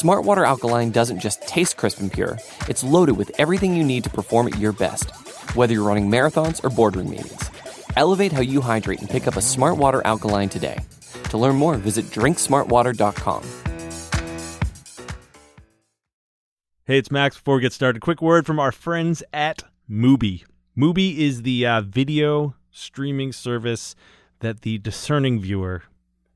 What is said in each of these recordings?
Smartwater Alkaline doesn't just taste crisp and pure, it's loaded with everything you need to perform at your best, whether you're running marathons or boardroom meetings. Elevate how you hydrate and pick up a Smartwater Alkaline today. To learn more, visit drinksmartwater.com. Hey, it's Max. Before we get started, quick word from our friends at Mubi. Mubi is the uh, video streaming service that the discerning viewer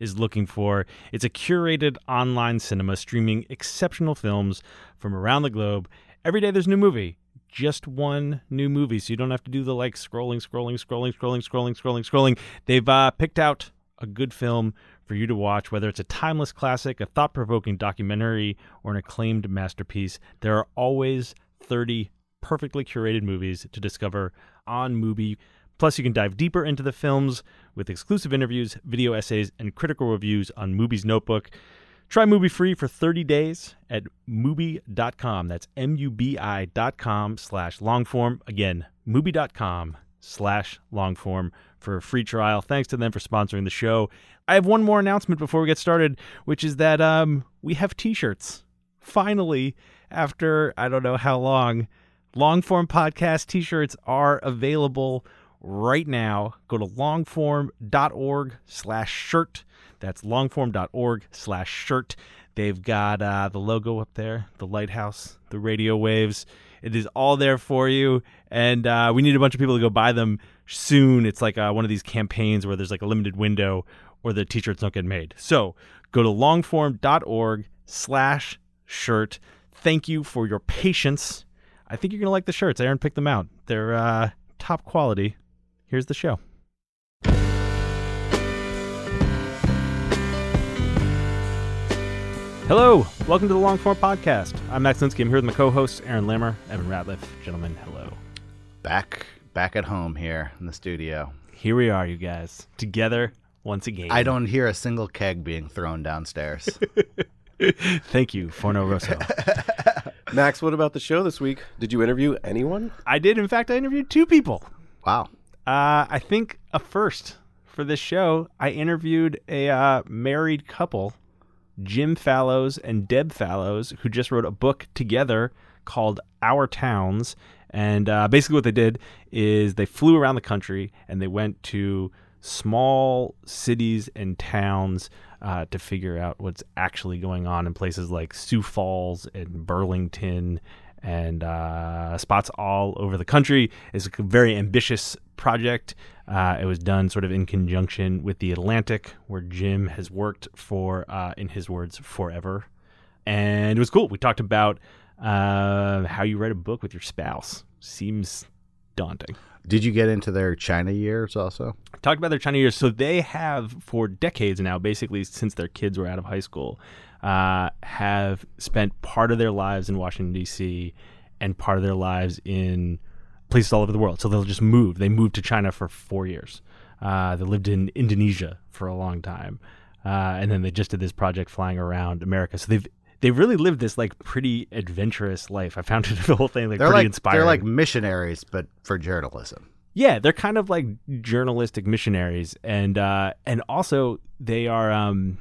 is looking for. It's a curated online cinema streaming exceptional films from around the globe. Every day there's a new movie. Just one new movie, so you don't have to do the like scrolling, scrolling, scrolling, scrolling, scrolling, scrolling, scrolling. They've uh, picked out a good film for you to watch, whether it's a timeless classic, a thought provoking documentary, or an acclaimed masterpiece. There are always 30 perfectly curated movies to discover on Mubi. Plus, you can dive deeper into the films with exclusive interviews, video essays, and critical reviews on Mubi's Notebook. Try Mubi free for 30 days at Mubi.com. That's M-U-B-I.com slash longform. Again, Mubi.com slash longform for a free trial. Thanks to them for sponsoring the show. I have one more announcement before we get started, which is that um, we have t-shirts. Finally, after I don't know how long, long-form podcast t-shirts are available right now. Go to longform.org slash shirt. That's longform.org slash shirt. They've got uh, the logo up there, the lighthouse, the radio waves. It is all there for you. And uh, we need a bunch of people to go buy them soon. It's like uh, one of these campaigns where there's like a limited window or the t-shirts don't get made. So go to longform.org slash shirt. Thank you for your patience. I think you're going to like the shirts. Aaron picked them out. They're uh, top quality. Here's the show. Hello, welcome to the Longform Podcast. I'm Max Linsky. I'm here with my co-hosts Aaron Lammer, Evan Ratliff. Gentlemen, hello. Back back at home here in the studio. Here we are, you guys, together once again. I don't hear a single keg being thrown downstairs. Thank you, Forno Rosso. Max, what about the show this week? Did you interview anyone? I did, in fact, I interviewed two people. wow. Uh, I think a first for this show. I interviewed a uh, married couple, Jim Fallows and Deb Fallows, who just wrote a book together called Our Towns. And uh, basically, what they did is they flew around the country and they went to small cities and towns uh, to figure out what's actually going on in places like Sioux Falls and Burlington and uh, spots all over the country. It's a very ambitious project. Uh, it was done sort of in conjunction with the Atlantic, where Jim has worked for, uh, in his words, forever. And it was cool. We talked about uh, how you write a book with your spouse. Seems daunting. Did you get into their China years also? talked about their China years. So they have, for decades now, basically since their kids were out of high school, uh, have spent part of their lives in Washington D.C. and part of their lives in places all over the world. So they'll just move. They moved to China for four years. Uh, they lived in Indonesia for a long time, uh, and then they just did this project flying around America. So they've they've really lived this like pretty adventurous life. I found it the whole thing like They're pretty like inspiring. they're like missionaries, but for journalism. Yeah, they're kind of like journalistic missionaries, and uh, and also they are, um,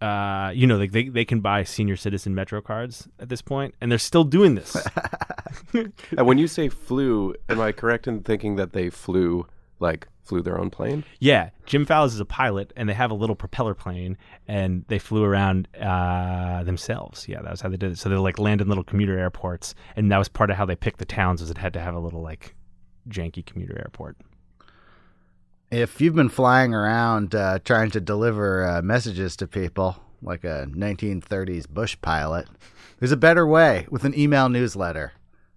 uh, you know, like they they can buy senior citizen Metro cards at this point, and they're still doing this. And when you say flew, am I correct in thinking that they flew, like, flew their own plane? yeah, Jim Fallows is a pilot, and they have a little propeller plane, and they flew around uh, themselves. Yeah, that was how they did it. So they like land in little commuter airports, and that was part of how they picked the towns, was it had to have a little like janky commuter airport. If you've been flying around uh, trying to deliver uh, messages to people like a 1930s Bush pilot, there's a better way with an email newsletter.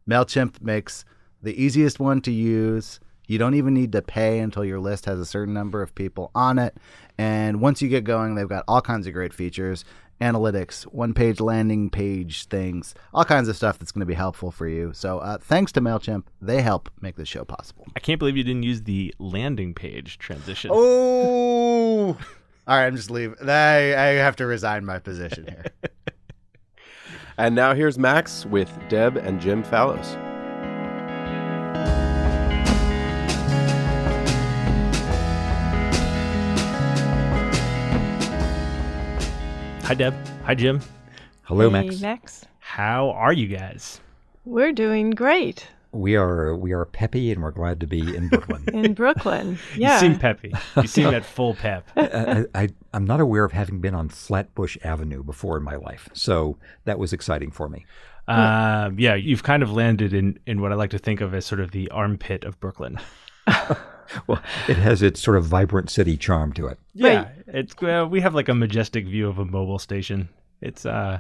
MailChimp makes the easiest one to use. You don't even need to pay until your list has a certain number of people on it. And once you get going, they've got all kinds of great features. Analytics, one page landing page things, all kinds of stuff that's going to be helpful for you. So uh, thanks to MailChimp. They help make this show possible. I can't believe you didn't use the landing page transition. Oh, all right. I'm just leaving. I, I have to resign my position here. And now here's Max with Deb and Jim Fallows. Hi, Deb. Hi, Jim. Hello, hey, Max. Max. How are you guys? We're doing great We are we are peppy and we're glad to be in Brooklyn. in Brooklyn. Yeah. You seem peppy. You seem at full pep. I, I, I'm not aware of having been on Flatbush Avenue before in my life, so that was exciting for me. Um, yeah, you've kind of landed in, in what I like to think of as sort of the armpit of Brooklyn. Well, it has its sort of vibrant city charm to it. Yeah, it's uh, we have like a majestic view of a Mobil station. It's uh,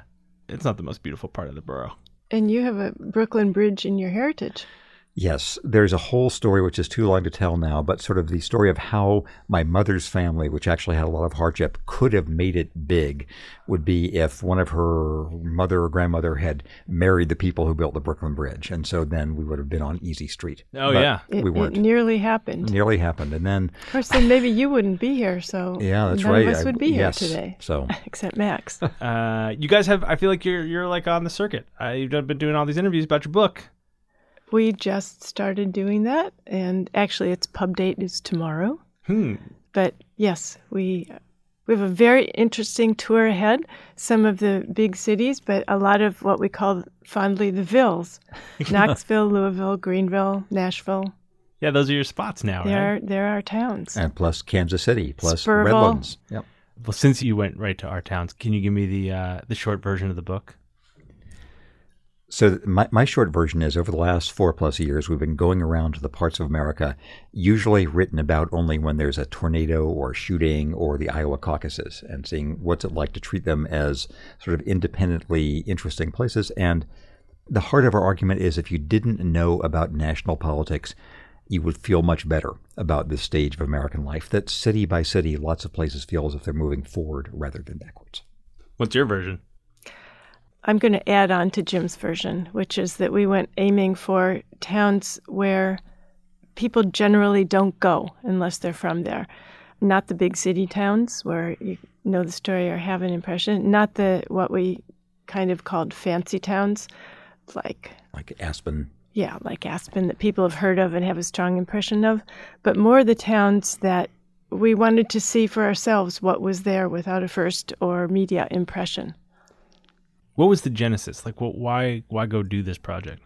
it's not the most beautiful part of the borough. and you have a Brooklyn Bridge in your heritage. Yes, there's a whole story which is too long to tell now, but sort of the story of how my mother's family, which actually had a lot of hardship, could have made it big would be if one of her mother or grandmother had married the people who built the Brooklyn Bridge. And so then we would have been on Easy Street. Oh, But yeah. It, we it weren't. nearly happened. Nearly happened. And then, Of course, then maybe you wouldn't be here. So yeah, that's none right. of us I- would be yes. here today, So except Max. Uh, you guys have. I feel like you're you're like on the circuit. Uh, you've been doing all these interviews about your book. We just started doing that, and actually, its pub date is tomorrow. Hmm. But yes, we we have a very interesting tour ahead. Some of the big cities, but a lot of what we call fondly the vills: Knoxville, Louisville, Greenville, Nashville. Yeah, those are your spots now, right? There, there are towns. and plus Kansas City, plus Spurville. Redlands. Yep. Well, since you went right to our towns, can you give me the uh, the short version of the book? So my, my short version is over the last four plus years, we've been going around to the parts of America, usually written about only when there's a tornado or shooting or the Iowa caucuses, and seeing what's it like to treat them as sort of independently interesting places. And the heart of our argument is if you didn't know about national politics, you would feel much better about this stage of American life. That city by city, lots of places feel as if they're moving forward rather than backwards. What's your version? I'm going to add on to Jim's version, which is that we went aiming for towns where people generally don't go unless they're from there. Not the big city towns where you know the story or have an impression. Not the what we kind of called fancy towns, like Like Aspen, yeah, like Aspen that people have heard of and have a strong impression of, but more the towns that we wanted to see for ourselves what was there without a first or media impression. What was the genesis? Like? Why? Why go do this project?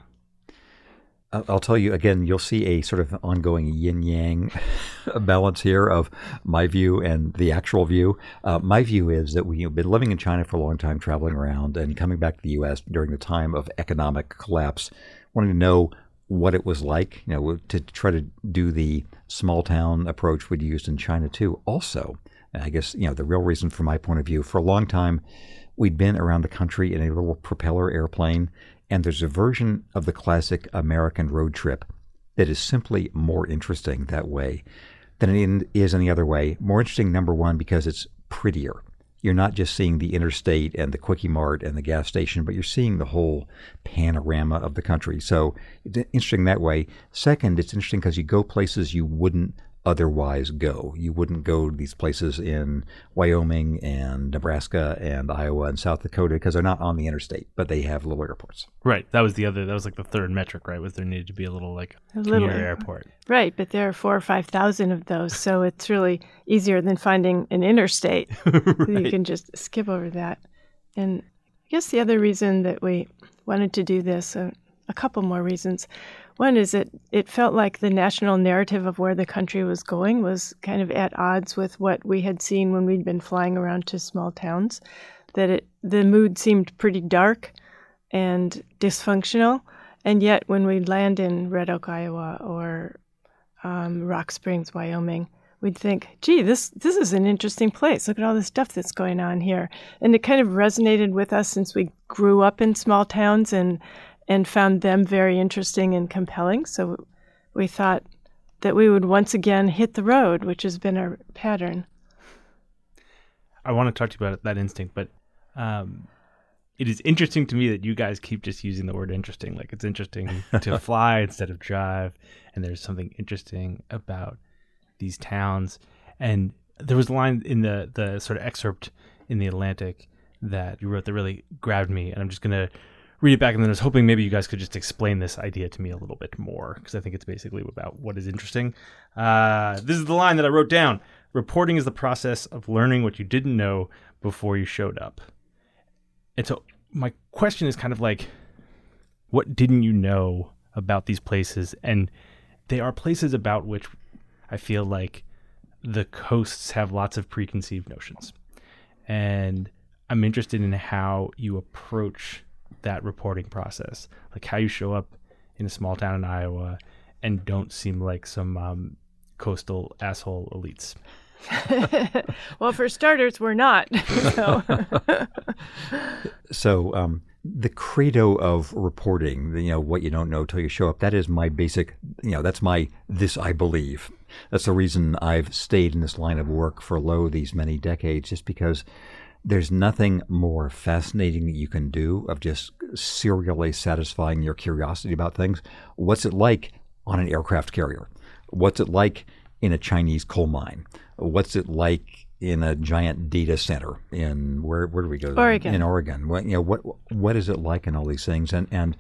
I'll I'll tell you again, you'll see a sort of ongoing yin yang balance here of my view and the actual view. Uh, my view is that we've been living in China for a long time, traveling around and coming back to the U.S. during the time of economic collapse, wanting to know what it was like, you know, to try to do the small town approach we'd used in China too. Also, I guess, you know, the real reason from my point of view, for a long time, we'd been around the country in a little propeller airplane, and there's a version of the classic American road trip that is simply more interesting that way than it is any other way. More interesting, number one, because it's prettier. You're not just seeing the interstate and the quickie mart and the gas station, but you're seeing the whole panorama of the country. So it's interesting that way. Second, it's interesting because you go places you wouldn't otherwise go. You wouldn't go to these places in Wyoming and Nebraska and Iowa and South Dakota because they're not on the interstate, but they have little airports. Right. That was the other. That was like the third metric, right? Was there needed to be a little like A little airport. airport. Right, but there are four or five thousand of those, so it's really easier than finding an interstate. You can just skip over that. And I guess the other reason that we wanted to do this, uh, a couple more reasons. One is that it felt like the national narrative of where the country was going was kind of at odds with what we had seen when we'd been flying around to small towns. That it the mood seemed pretty dark and dysfunctional, and yet when we'd land in Red Oak, Iowa, or um, Rock Springs, Wyoming, we'd think, gee, this this is an interesting place. Look at all the stuff that's going on here. And it kind of resonated with us since we grew up in small towns and and found them very interesting and compelling. So we thought that we would once again hit the road, which has been our pattern. I want to talk to you about that instinct, but Um, it is interesting to me that you guys keep just using the word interesting. Like it's interesting to fly instead of drive, and there's something interesting about these towns. And there was a line in the the sort of excerpt in the Atlantic that you wrote that really grabbed me, and I'm just gonna read it back. And then I was hoping maybe you guys could just explain this idea to me a little bit more because I think it's basically about what is interesting. Uh, this is the line that I wrote down: "Reporting is the process of learning what you didn't know before you showed up." And so my question is kind of like, what didn't you know about these places? And they are places about which I feel like the coasts have lots of preconceived notions. And I'm interested in how you approach that reporting process, like how you show up in a small town in Iowa and don't seem like some um, coastal asshole elites. well, for starters, we're not. so, so um, the credo of reporting, you know, what you don't know till you show up, that is my basic, you know, that's my this I believe. That's the reason I've stayed in this line of work for lo these many decades, just because there's nothing more fascinating that you can do of just serially satisfying your curiosity about things. What's it like on an aircraft carrier? What's it like in a Chinese coal mine? What's it like in a giant data center in where where do we go? Oregon. In Oregon. What you know what what is it like in all these things? And and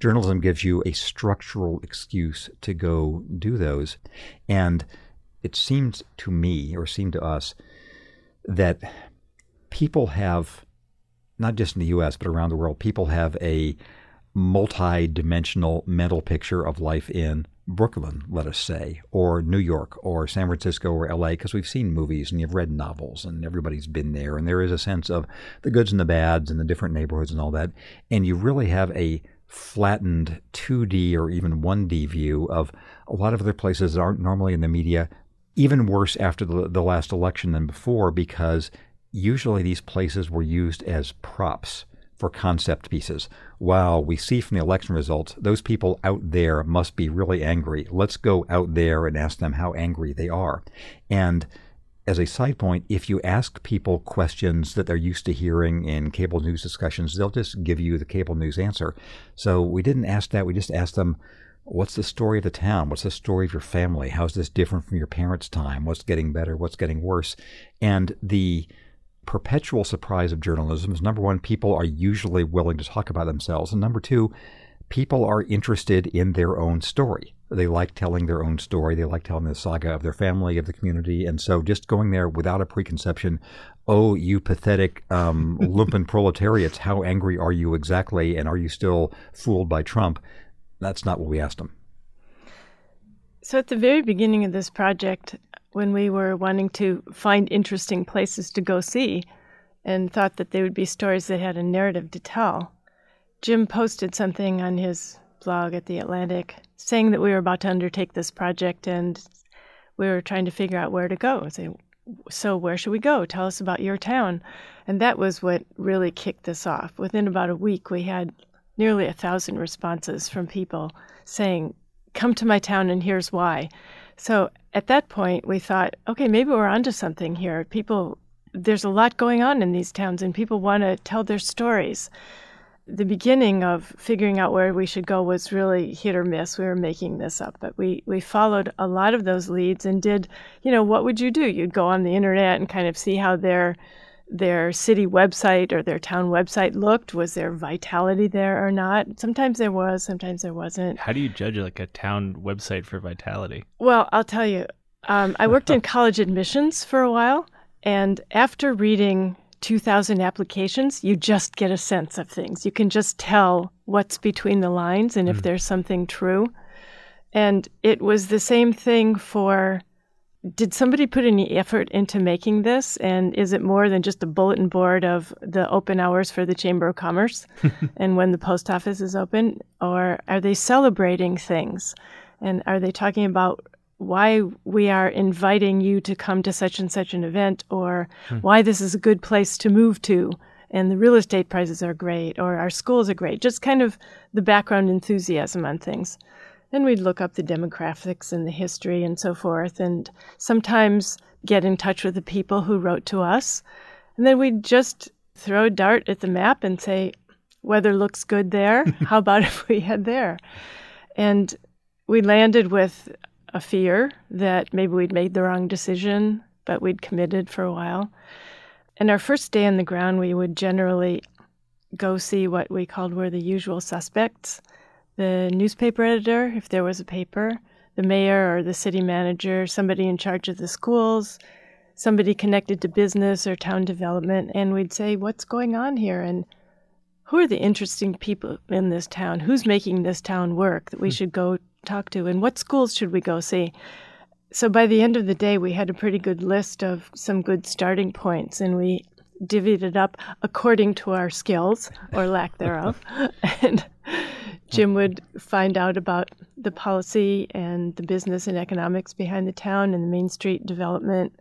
journalism gives you a structural excuse to go do those. And it seems to me or seemed to us that people have not just in the US but around the world people have a multi-dimensional mental picture of life in Brooklyn, let us say, or New York, or San Francisco, or LA, because we've seen movies and you've read novels and everybody's been there. And there is a sense of the goods and the bads and the different neighborhoods and all that. And you really have a flattened 2D or even 1D view of a lot of other places that aren't normally in the media, even worse after the, the last election than before, because usually these places were used as props for concept pieces. Wow, we see from the election results, those people out there must be really angry. Let's go out there and ask them how angry they are. And as a side point, if you ask people questions that they're used to hearing in cable news discussions, they'll just give you the cable news answer. So we didn't ask that. We just asked them, What's the story of the town? What's the story of your family? How's this different from your parents' time? What's getting better? What's getting worse? And the perpetual surprise of journalism is number one, people are usually willing to talk about themselves. And number two, people are interested in their own story. They like telling their own story. They like telling the saga of their family, of the community. And so just going there without a preconception, oh, you pathetic um, lumpen proletariats, how angry are you exactly? And are you still fooled by Trump? That's not what we asked them. So, at the very beginning of this project, when we were wanting to find interesting places to go see and thought that they would be stories that had a narrative to tell. Jim posted something on his blog at The Atlantic saying that we were about to undertake this project and we were trying to figure out where to go. So where should we go? Tell us about your town. And that was what really kicked this off. Within about a week, we had nearly a thousand responses from people saying, Come to my town and here's why. So at that point, we thought, okay, maybe we're onto something here. People, there's a lot going on in these towns, and people want to tell their stories. The beginning of figuring out where we should go was really hit or miss. We were making this up, but we, we followed a lot of those leads and did, you know, what would you do? You'd go on the internet and kind of see how their their city website or their town website looked. Was there vitality there or not? Sometimes there was, sometimes there wasn't. How do you judge like a town website for vitality? Well, I'll tell you. Um, I worked in college admissions for a while, and after reading 2,000 applications, you just get a sense of things. You can just tell what's between the lines and if mm. there's something true. And it was the same thing for did somebody put any effort into making this? And is it more than just a bulletin board of the open hours for the Chamber of Commerce and when the post office is open? Or are they celebrating things? And are they talking about why we are inviting you to come to such and such an event or hmm. why this is a good place to move to? And the real estate prices are great or our schools are great. Just kind of the background enthusiasm on things. Then we'd look up the demographics and the history and so forth, and sometimes get in touch with the people who wrote to us. And then we'd just throw a dart at the map and say, weather looks good there. How about if we head there? And we landed with a fear that maybe we'd made the wrong decision, but we'd committed for a while. And our first day on the ground, we would generally go see what we called were the usual suspects the newspaper editor, if there was a paper, the mayor or the city manager, somebody in charge of the schools, somebody connected to business or town development. And we'd say, What's going on here? And who are the interesting people in this town? Who's making this town work that we hmm. should go talk to? And what schools should we go see? So by the end of the day, we had a pretty good list of some good starting points, and we divvied up according to our skills or lack thereof. and Jim would find out about the policy and the business and economics behind the town and the Main Street development.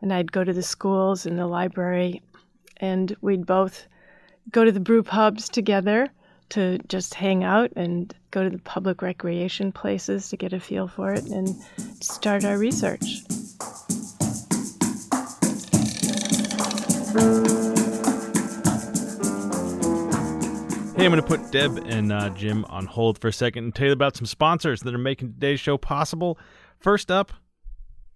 And I'd go to the schools and the library, and we'd both go to the brew pubs together to just hang out and go to the public recreation places to get a feel for it and start our research. Hey, I'm going to put Deb and uh, Jim on hold for a second and tell you about some sponsors that are making today's show possible. First up,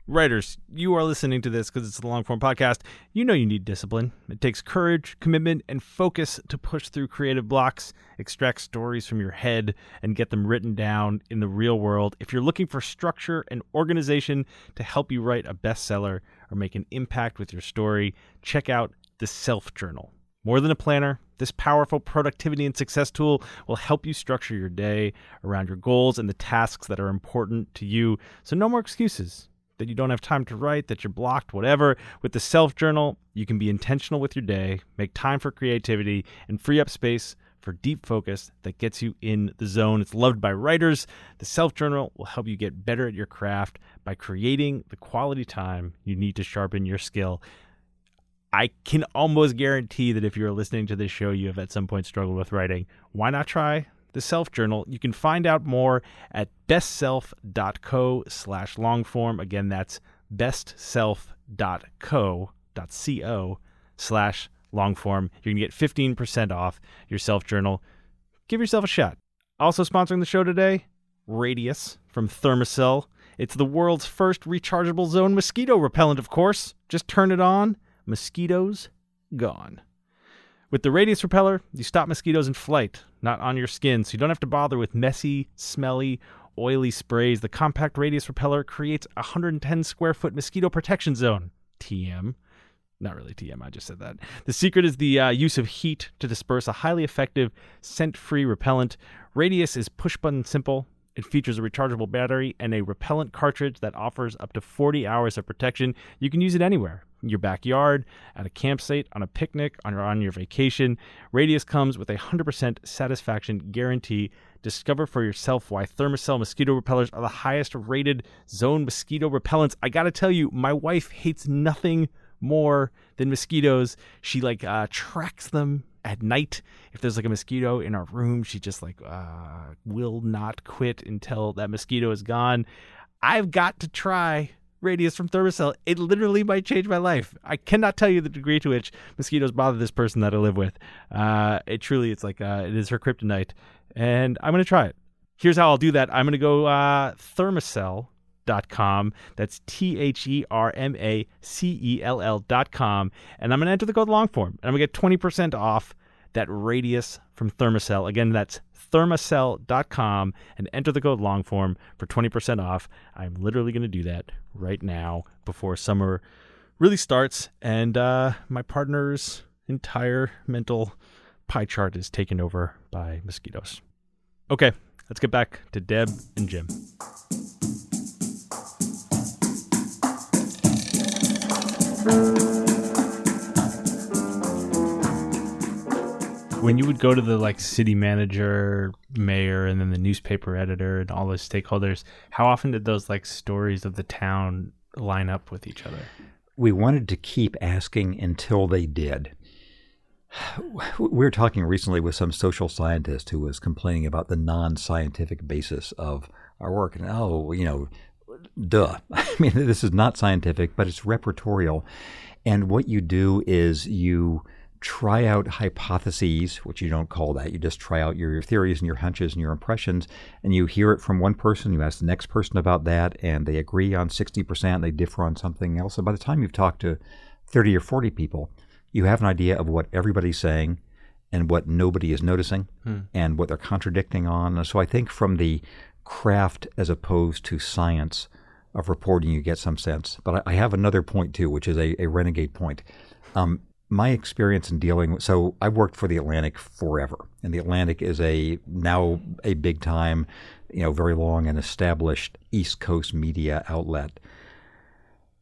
Writers, you are listening to this because it's the long form podcast. You know you need discipline. It takes courage, commitment, and focus to push through creative blocks, extract stories from your head, and get them written down in the real world. If you're looking for structure and organization to help you write a bestseller or make an impact with your story, check out the Self Journal. More than a planner, this powerful productivity and success tool will help you structure your day around your goals and the tasks that are important to you. So, no more excuses that you don't have time to write, that you're blocked, whatever. With the self journal, you can be intentional with your day, make time for creativity, and free up space for deep focus that gets you in the zone. It's loved by writers. The self journal will help you get better at your craft by creating the quality time you need to sharpen your skill. I can almost guarantee that if you're listening to this show, you have at some point struggled with writing. Why not try the Self Journal. You can find out more at bestself.co slash longform. Again, that's bestself.co.co slash longform. You're going to get 15% off your Self Journal. Give yourself a shot. Also sponsoring the show today, Radius from Thermacell. It's the world's first rechargeable zone mosquito repellent, of course. Just turn it on, mosquitoes gone. With the Radius Repeller, you stop mosquitoes in flight, not on your skin, so you don't have to bother with messy, smelly, oily sprays. The compact Radius Repeller creates a 110 square foot mosquito protection zone. TM. Not really TM, I just said that. The secret is the uh, use of heat to disperse a highly effective, scent free repellent. Radius is push button simple. It features a rechargeable battery and a repellent cartridge that offers up to 40 hours of protection. You can use it anywhere your backyard, at a campsite, on a picnic, on your, on your vacation. Radius comes with a 100% satisfaction guarantee. Discover for yourself why Thermacell mosquito repellers are the highest rated zone mosquito repellents. I gotta tell you, my wife hates nothing more than mosquitoes. She like uh, tracks them at night. If there's like a mosquito in our room, she just like uh, will not quit until that mosquito is gone. I've got to try radius from thermacell it literally might change my life. I cannot tell you the degree to which mosquitoes bother this person that I live with. Uh, it truly, it's like uh, it is her kryptonite, and I'm gonna try it. Here's how I'll do that. I'm gonna go uh, thermacell.com. That's T H E R M A C E L com. and I'm gonna enter the code longform, and I'm gonna get 20% off that radius from Thermacell. Again, that's thermacell.com and enter the code longform for 20% off. I'm literally going to do that right now before summer really starts and uh, my partner's entire mental pie chart is taken over by mosquitoes. Okay, let's get back to Deb and Jim. When you would go to the like city manager, mayor, and then the newspaper editor and all those stakeholders, how often did those like stories of the town line up with each other? We wanted to keep asking until they did. We were talking recently with some social scientist who was complaining about the non-scientific basis of our work, and oh, you know, duh. I mean, this is not scientific, but it's repertorial, and what you do is you try out hypotheses, which you don't call that. You just try out your, your, theories and your hunches and your impressions, and you hear it from one person. You ask the next person about that, and they agree on 60%, they differ on something else. And by the time you've talked to 30 or 40 people, you have an idea of what everybody's saying and what nobody is noticing hmm. and what they're contradicting on. So I think from the craft as opposed to science of reporting, you get some sense. But I, I have another point too, which is a, a renegade point. Um, my experience in dealing with so I worked for the Atlantic forever, and the Atlantic is a now a big time, you know, very long and established East Coast media outlet.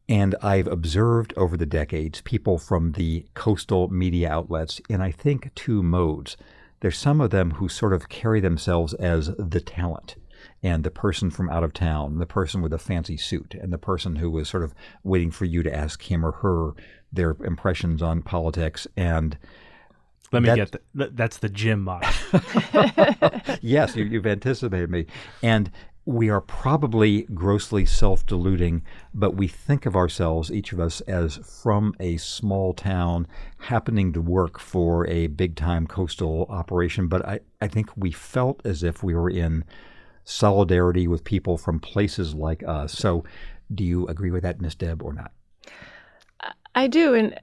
And I've observed over the decades people from the coastal media outlets in, I think, two modes. There's some of them who sort of carry themselves as the talent and the person from out of town, the person with a fancy suit, and the person who was sort of waiting for you to ask him or her their impressions on politics. And let me that, get that. That's the Jim model. yes, you, you've anticipated me. And we are probably grossly self deluding, but we think of ourselves, each of us, as from a small town happening to work for a big time coastal operation. But I, I think we felt as if we were in solidarity with people from places like us. So, do you agree with that, Miss Deb, or not? I do. And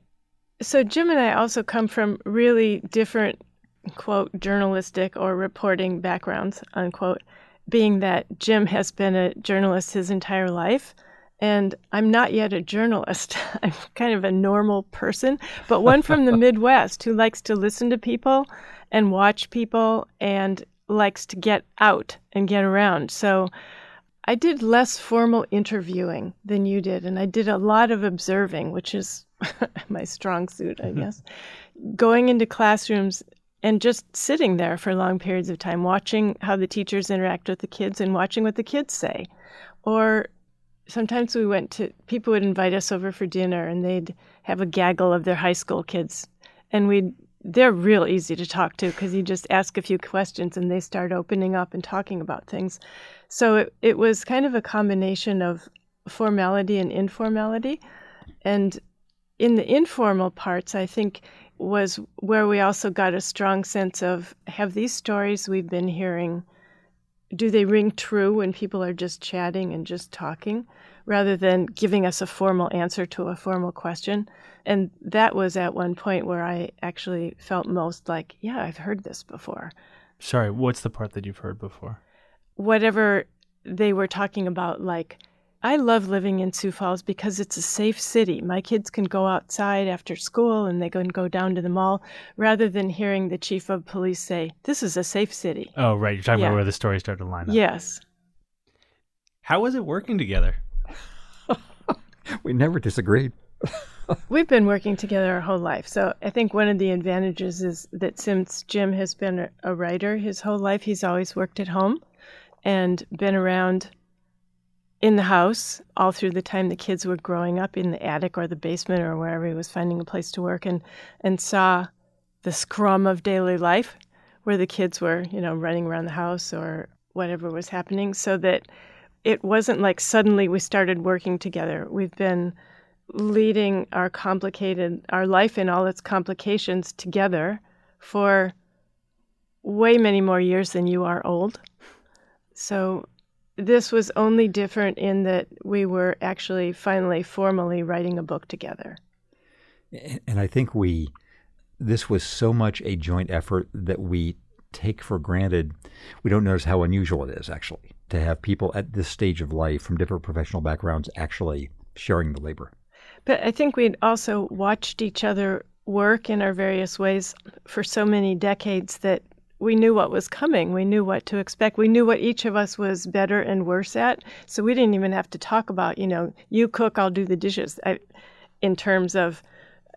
so, Jim and I also come from really different, quote, journalistic or reporting backgrounds, unquote being that Jim has been a journalist his entire life. And I'm not yet a journalist. I'm kind of a normal person, but one from the Midwest who likes to listen to people and watch people and likes to get out and get around. So I did less formal interviewing than you did, and I did a lot of observing, which is my strong suit, I mm-hmm. guess. Going into classrooms and just sitting there for long periods of time, watching how the teachers interact with the kids and watching what the kids say. Or sometimes we went to, people would invite us over for dinner and they'd have a gaggle of their high school kids. And we'd, they're real easy to talk to because you just ask a few questions and they start opening up and talking about things. So it, it was kind of a combination of formality and informality. And in the informal parts, I think was where we also got a strong sense of have these stories we've been hearing do they ring true when people are just chatting and just talking rather than giving us a formal answer to a formal question? And that was at one point where i actually felt most like yeah i've heard this before. Sorry what's the part that you've heard before? Whatever they were talking about like I love living in Sioux Falls because it's a safe city. My kids can go outside after school and they can go down to the mall rather than hearing the chief of police say, This is a safe city. Oh, right. You're talking yeah. about where the story started to line up. Yes. How was it working together? we never disagreed. We've been working together our whole life. So I think one of the advantages is that since Jim has been a writer his whole life, he's always worked at home and been around in the house all through the time the kids were growing up in the attic or the basement or wherever he was finding a place to work and and saw the scrum of daily life where the kids were you know running around the house or whatever was happening so that it wasn't like suddenly we started working together. We've been leading our complicated our life in all its complications together for way many more years than you are old. So this was only different in that we were actually finally formally writing a book together. And I think we, this was so much a joint effort that we take for granted. We don't notice how unusual it is, actually, to have people at this stage of life from different professional backgrounds actually sharing the labor. But I think we'd also watched each other work in our various ways for so many decades that we knew what was coming. We knew what to expect. We knew what each of us was better and worse at. So we didn't even have to talk about, you know, you cook, I'll do the dishes. I, in terms of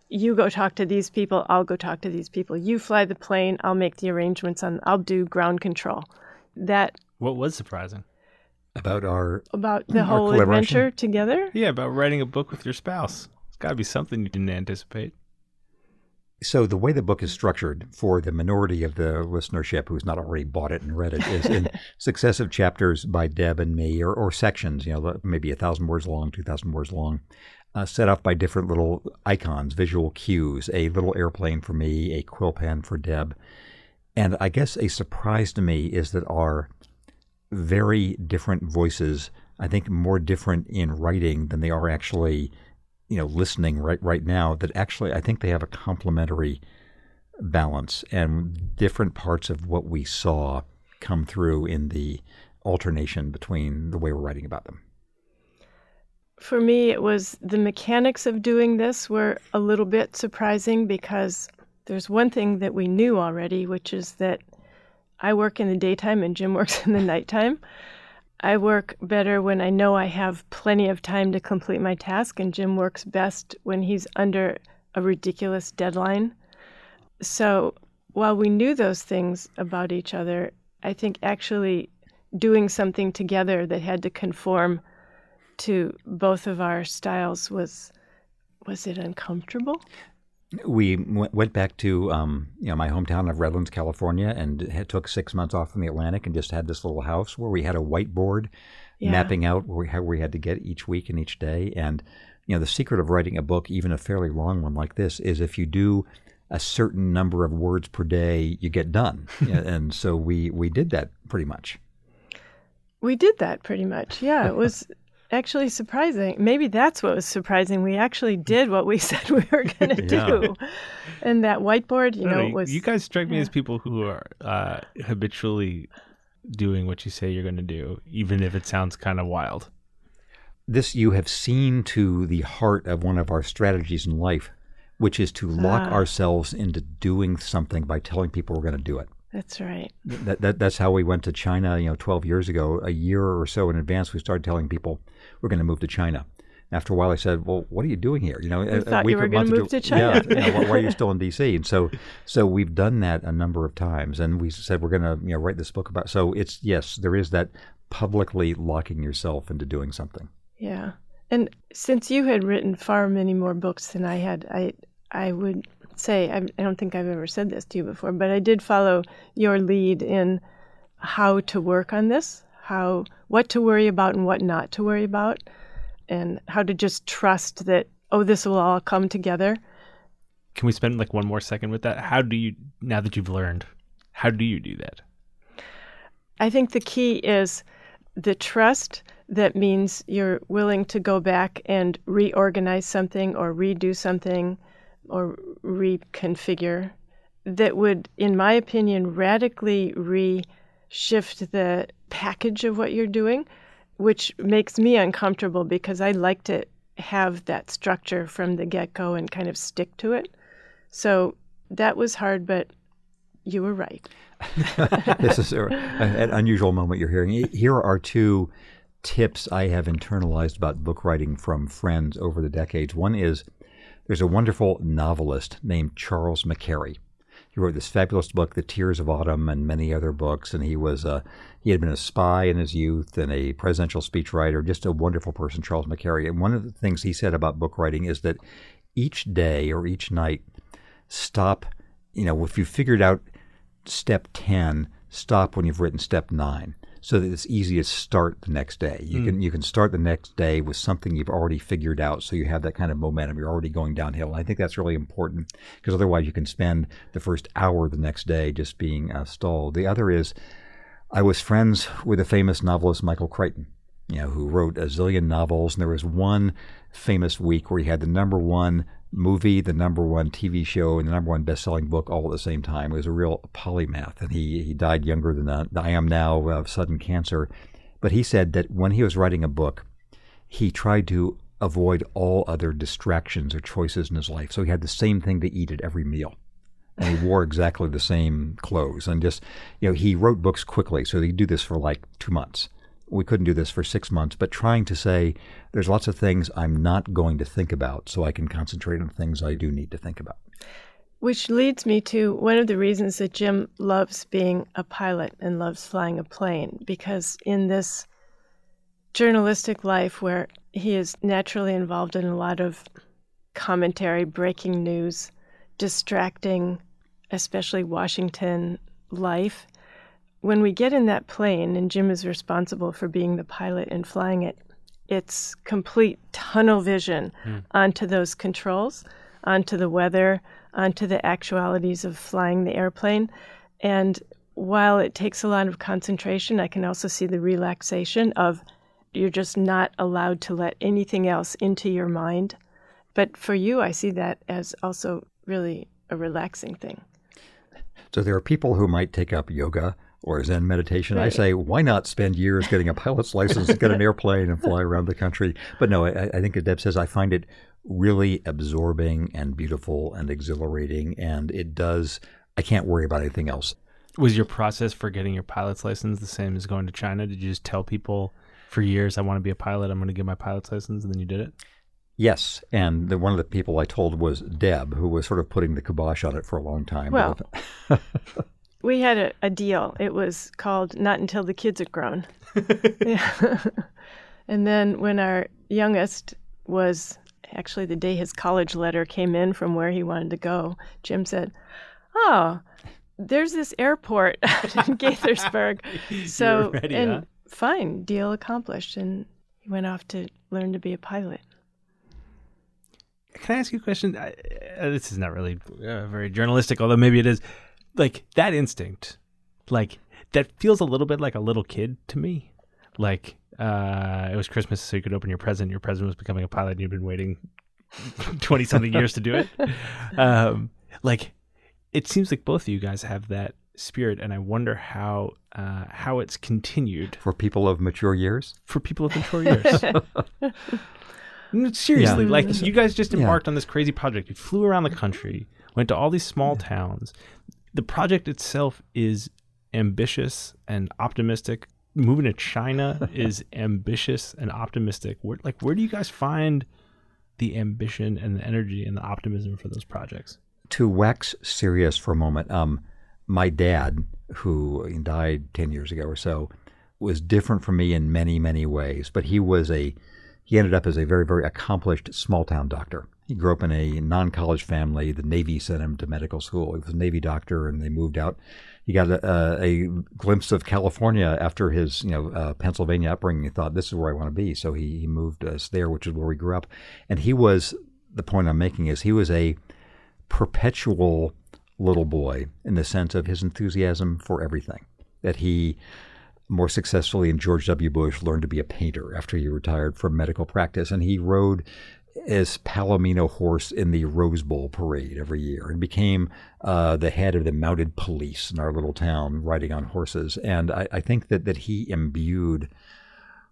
you go talk to these people, I'll go talk to these people. You fly the plane, I'll make the arrangements on I'll do ground control. That What was surprising? About our about the whole adventure together? Yeah, about writing a book with your spouse. It's got to be something you didn't anticipate. So the way the book is structured for the minority of the listenership who's not already bought it and read it is in successive chapters by Deb and me, or, or sections, you know, maybe a thousand words long, two thousand words long, uh, set off by different little icons, visual cues. A little airplane for me, a quill pen for Deb, and I guess a surprise to me is that our very different voices. I think more different in writing than they are actually, you know, listening right right now. That actually, I think they have a complementary balance and different parts of what we saw come through in the alternation between the way we're writing about them. For me, it was the mechanics of doing this were a little bit surprising because there's one thing that we knew already, which is that I work in the daytime and Jim works in the nighttime. I work better when I know I have plenty of time to complete my task, and Jim works best when he's under a ridiculous deadline. So while we knew those things about each other, I think actually doing something together that had to conform to both of our styles was was it uncomfortable? We w- went back to um, you know my hometown of Redlands, California, and took six months off from the Atlantic, and just had this little house where we had a whiteboard Yeah. mapping out where we, how we had to get each week and each day. And you know the secret of writing a book, even a fairly long one like this, is if you do a certain number of words per day, you get done. And so we we did that pretty much. We did that pretty much. Yeah, it was actually surprising. Maybe that's what was surprising. We actually did what we said we were going to Yeah. do. And that whiteboard, you I know, know, was you guys strike me yeah. as people who are uh, habitually doing what you say you're going to do, even if it sounds kind of wild. this you have seen to the heart of one of our strategies in life, which is to lock Ah. ourselves into doing something by telling people we're going to do it. That's right. That, that that's how we went to China. You know, 12 years ago, a year or so in advance, we started telling people we're going to move to China. After a while, I said, "Well, what are you doing here? You know, a- a uh, thought you were gonna move to China. Yeah, you know, why, why are you still in D.C.?" And so, so we've done that a number of times, and we said we're going to you know write this book about. So it's yes, there is that publicly locking yourself into doing something. Yeah. And since you had written far many more books than I had, I I would say I, I don't think I've ever said this to you before, but I did follow your lead in how to work on this, how what to worry about and what not to worry about, and how to just trust that oh this will all come together. Can we spend like one more second with that? How do you, now that you've learned, how do you do that? I think the key is the trust that means you're willing to go back and reorganize something or redo something or reconfigure that would, in my opinion, radically reshift the package of what you're doing, which makes me uncomfortable because I like to have that structure from the get go and kind of stick to it. So that was hard, but you were right. this is an unusual moment you're hearing. Here are two tips I have internalized about book writing from friends over the decades. One is there's a wonderful novelist named Charles McCarry. He wrote this fabulous book, The Tears of Autumn, and many other books. And he was a, he had been a spy in his youth and a presidential speechwriter, just a wonderful person, Charles McCarry. And one of the things he said about book writing is that each day or each night, stop. You know, if you figured out step 10 stop when you've written step 9 so that it's easy to start the next day. You can you can start the next day with something you've already figured out so you have that kind of momentum. You're already going downhill and i think that's really important because otherwise you can spend the first hour the next day just being uh, stalled. The other is i was friends with the famous novelist michael crichton you know, who wrote a zillion novels, and there was one famous week where he had the number one movie, the number one TV show, and the number one best-selling book all at the same time. It was a real polymath, and he he died younger than I am now of sudden cancer. But he said that when he was writing a book, he tried to avoid all other distractions or choices in his life. So he had the same thing to eat at every meal. And he wore exactly the same clothes. And just, you know, he wrote books quickly. So he'd do this for like two months we couldn't do this for six months, but trying to say there's lots of things I'm not going to think about so I can concentrate on things I do need to think about. Which leads me to one of the reasons that Jim loves being a pilot and loves flying a plane, because in this journalistic life where he is naturally involved in a lot of commentary, breaking news, distracting, especially Washington life, when we get in that plane and Jim is responsible for being the pilot and flying it, it's complete tunnel vision hmm. onto those controls, onto the weather, onto the actualities of flying the airplane. And while it takes a lot of concentration, I can also see the relaxation of you're just not allowed to let anything else into your mind. But for you, I see that as also really a relaxing thing. So there are people who might take up yoga or Zen meditation. I say, why not spend years getting a pilot's license, get an airplane, and fly around the country? But no, I, I think as Deb says, I find it really absorbing and beautiful and exhilarating, and it does. I can't worry about anything else. Was your process for getting your pilot's license the same as going to China? Did you just tell people for years, I want to be a pilot, I'm going to get my pilot's license, and then you did it? Yes, and the, one of the people I told was Deb, who was sort of putting the kibosh on it for a long time. Well, We had a, a deal. It was called Not Until the Kids Are Grown. Yeah. and then when our youngest was actually the day his college letter came in from where he wanted to go, Jim said, Oh, there's this airport in Gaithersburg. So, ready, and huh? fine, deal accomplished. And he went off to learn to be a pilot. Can I ask you a question? I, uh, this is not really uh, very journalistic, although maybe it is. Like that instinct, like that feels a little bit like a little kid to me. Like uh, it was Christmas, so you could open your present. Your present was becoming a pilot, and you'd been waiting twenty something years to do it. Um, like it seems like both of you guys have that spirit, and I wonder how uh, how it's continued for people of mature years, for people of mature years. Seriously, Yeah. like you guys just Yeah. embarked on this crazy project. You flew around the country, went to all these small towns. The project itself is ambitious and optimistic. Moving to China is ambitious and optimistic. Where, like, where do you guys find the ambition and the energy and the optimism for those projects? to wax serious for a moment, um, my dad, who died 10 years ago or so, was different from me in many, many ways. But he was a, he ended up as a very, very accomplished small town doctor. He grew up in a non college family. The Navy sent him to medical school. He was a Navy doctor, and they moved out. He got a, a, glimpse of California after his, you know, uh, Pennsylvania upbringing. He thought, this is where I want to be. So he, he moved us there, which is where we grew up. And he was, the point I'm making is he was a, perpetual little boy in the sense of his enthusiasm for everything. That he more successfully in George W. Bush learned to be a painter after he retired from medical practice, and he rode as Palomino horse in the Rose Bowl parade every year and became uh, the head of the mounted police in our little town, riding on horses. And I, I think that that he imbued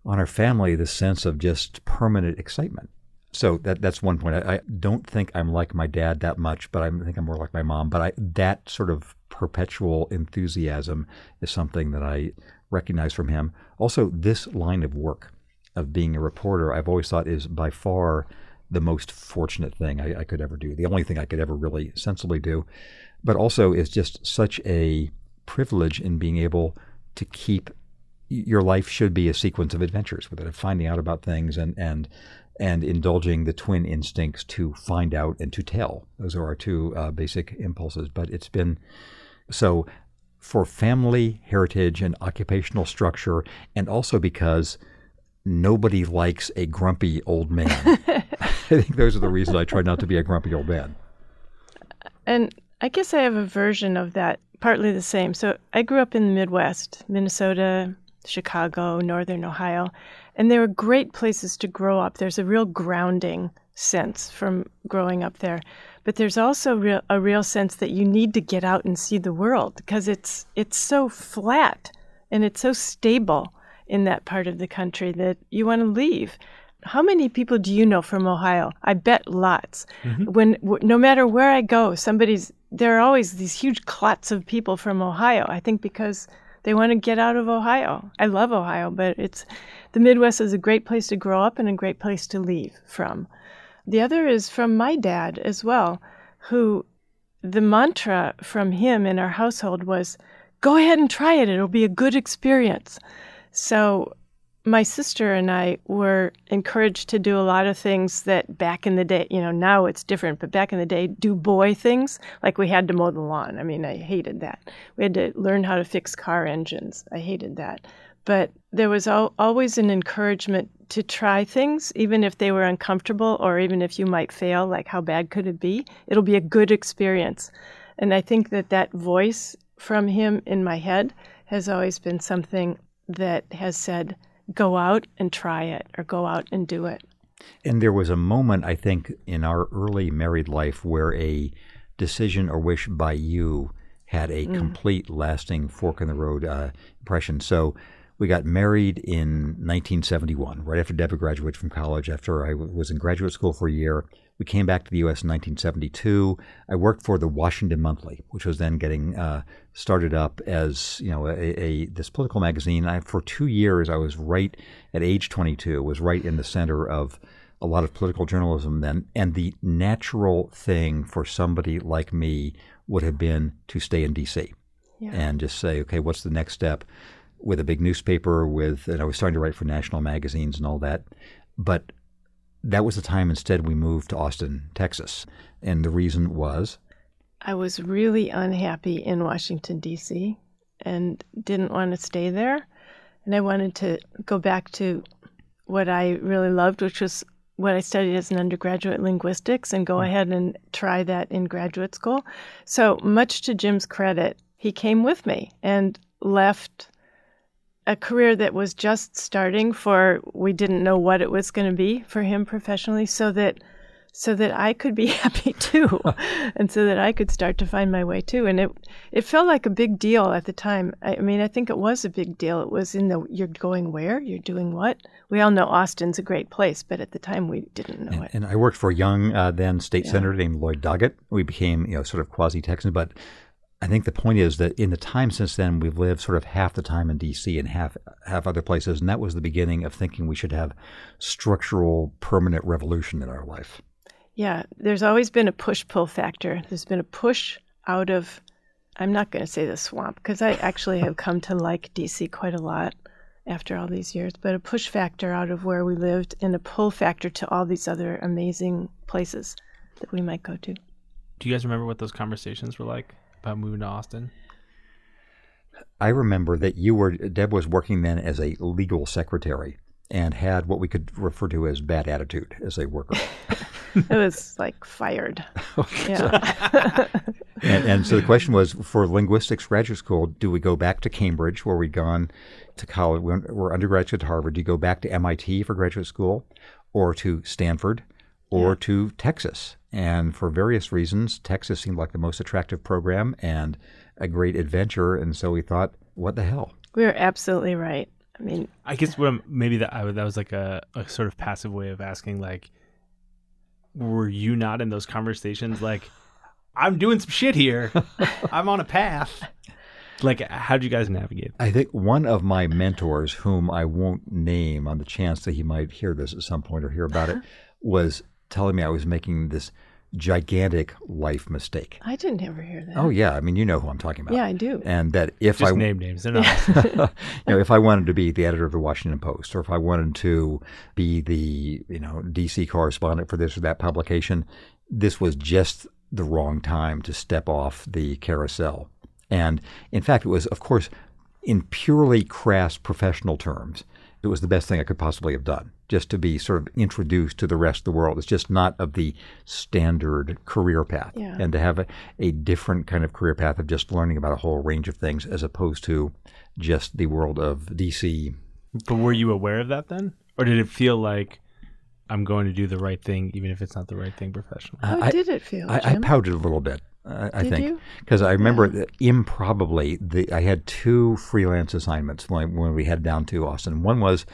on our family the sense of just permanent excitement. So that that's one point. I, I don't think I'm like my dad that much, but I think I'm more like my mom. But I that sort of perpetual enthusiasm is something that I recognize from him. Also, this line of work of being a reporter, I've always thought is by far the most fortunate thing I, I could ever do. The only thing I could ever really sensibly do, but also is just such a privilege in being able to keep your life should be a sequence of adventures with it, of finding out about things and and and indulging the twin instincts to find out and to tell. Those are our two uh, basic impulses. But it's been so for family heritage and occupational structure, and also because nobody likes a grumpy old man. I think those are the reasons I try not to be a grumpy old man. And I guess I have a version of that, partly the same. So I grew up in the Midwest, Minnesota, Chicago, Northern Ohio, and they were great places to grow up. There's a real grounding sense from growing up there. But there's also real, a real sense that you need to get out and see the world because it's it's so flat and it's so stable in that part of the country that you want to leave. How many people do you know from Ohio? I bet lots. Mm-hmm. When w- no matter where I go, somebody's there are always these huge clots of people from Ohio. I think because they want to get out of Ohio. I love Ohio, but it's the Midwest is a great place to grow up and a great place to leave from. The other is from my dad as well, who the mantra from him in our household was go ahead and try it, it'll be a good experience. So my sister and I were encouraged to do a lot of things that back in the day, you know, now it's different, but back in the day, do boy things. Like we had to mow the lawn. I mean, I hated that. We had to learn how to fix car engines. I hated that. but there was al- always an encouragement to try things, even if they were uncomfortable or even if you might fail. Like, how bad could it be? It'll be a good experience. And I think that that voice from him in my head has always been something that has said, go out and try it or go out and do it. And there was a moment, I think, in our early married life where a decision or wish by you had a complete, lasting fork in the road uh, impression. So we got married in 1971, right after Deborah graduated from college, after I w- was in graduate school for a year. We came back to the U.S. in 1972. I worked for the Washington Monthly, which was then getting uh, started up as you know a, a this political magazine. I, for two years, I was right at age 22, was right in the center of a lot of political journalism then, and the natural thing for somebody like me would have been to stay in D.C. Yeah. and just say, okay, what's the next step? With a big newspaper, with and I was starting to write for national magazines and all that, but that was the time instead we moved to Austin, Texas, and the reason was I was really unhappy in Washington, D.C., and didn't want to stay there. And I wanted to go back to what I really loved, which was what I studied as an undergraduate linguistics, and go hmm. ahead and try that in graduate school. So, much to Jim's credit, he came with me and left a career that was just starting for we didn't know what it was going to be for him professionally so that so that I could be happy too and so that I could start to find my way too. And it it felt like a big deal at the time. I, I mean I think it was a big deal. It was in the you're going where? You're doing what? We all know Austin's a great place but at the time we didn't know and, it. and I worked for a young uh, then state senator named Lloyd Doggett. We became you know sort of quasi Texan, but I think the point is that in the time since then, we've lived sort of half the time in D.C. and half half other places, and that was the beginning of thinking we should have structural, permanent revolution in our life. Yeah, there's always been a push pull factor. There's been a push out of, I'm not going to say the swamp because I actually have come to like DC quite a lot after all these years, but a push factor out of where we lived and a pull factor to all these other amazing places that we might go to. Do you guys remember what those conversations were like about moving to Austin? I remember that you were Deb was working then as a legal secretary and had what we could refer to as bad attitude as a worker. It was like fired. Yeah. and, and so the question was for linguistics graduate school, do we go back to Cambridge where we'd gone to college? We're we're undergraduate at Harvard. Do you go back to MIT for graduate school or to Stanford or to Texas? And for various reasons, Texas seemed like the most attractive program and a great adventure. And so we thought, what the hell? we were absolutely right. I mean, I guess what I'm, maybe that I, that was like a, a sort of passive way of asking, like, were you not in those conversations? Like, I'm doing some shit here. I'm on a path. Like, how did you guys navigate? I think one of my mentors, whom I won't name on the chance that he might hear this at some point or hear about it, uh-huh. was telling me I was making this gigantic life mistake. I didn't ever hear that. Oh yeah, I mean you know who I'm talking about. Yeah, I do. And that if Just I name names. They're not. you know, if I wanted to be the editor of the Washington Post, or if I wanted to be the you know DC correspondent for this or that publication, this was just the wrong time to step off the carousel. And in fact, it was, of course, in purely crass professional terms, it was the best thing I could possibly have done. Just to be sort of introduced to the rest of the world. It's just not of the standard career path. Yeah. And to have a, a different kind of career path of just learning about a whole range of things as opposed to just the world of DC. but were you aware of that then? Or did it feel like I'm going to do the right thing, even if it's not the right thing professionally? How I- did it feel, I, I pouted a little bit. I, I think because I remember that improbably the, I had two freelance assignments when, when we headed down to Austin. One was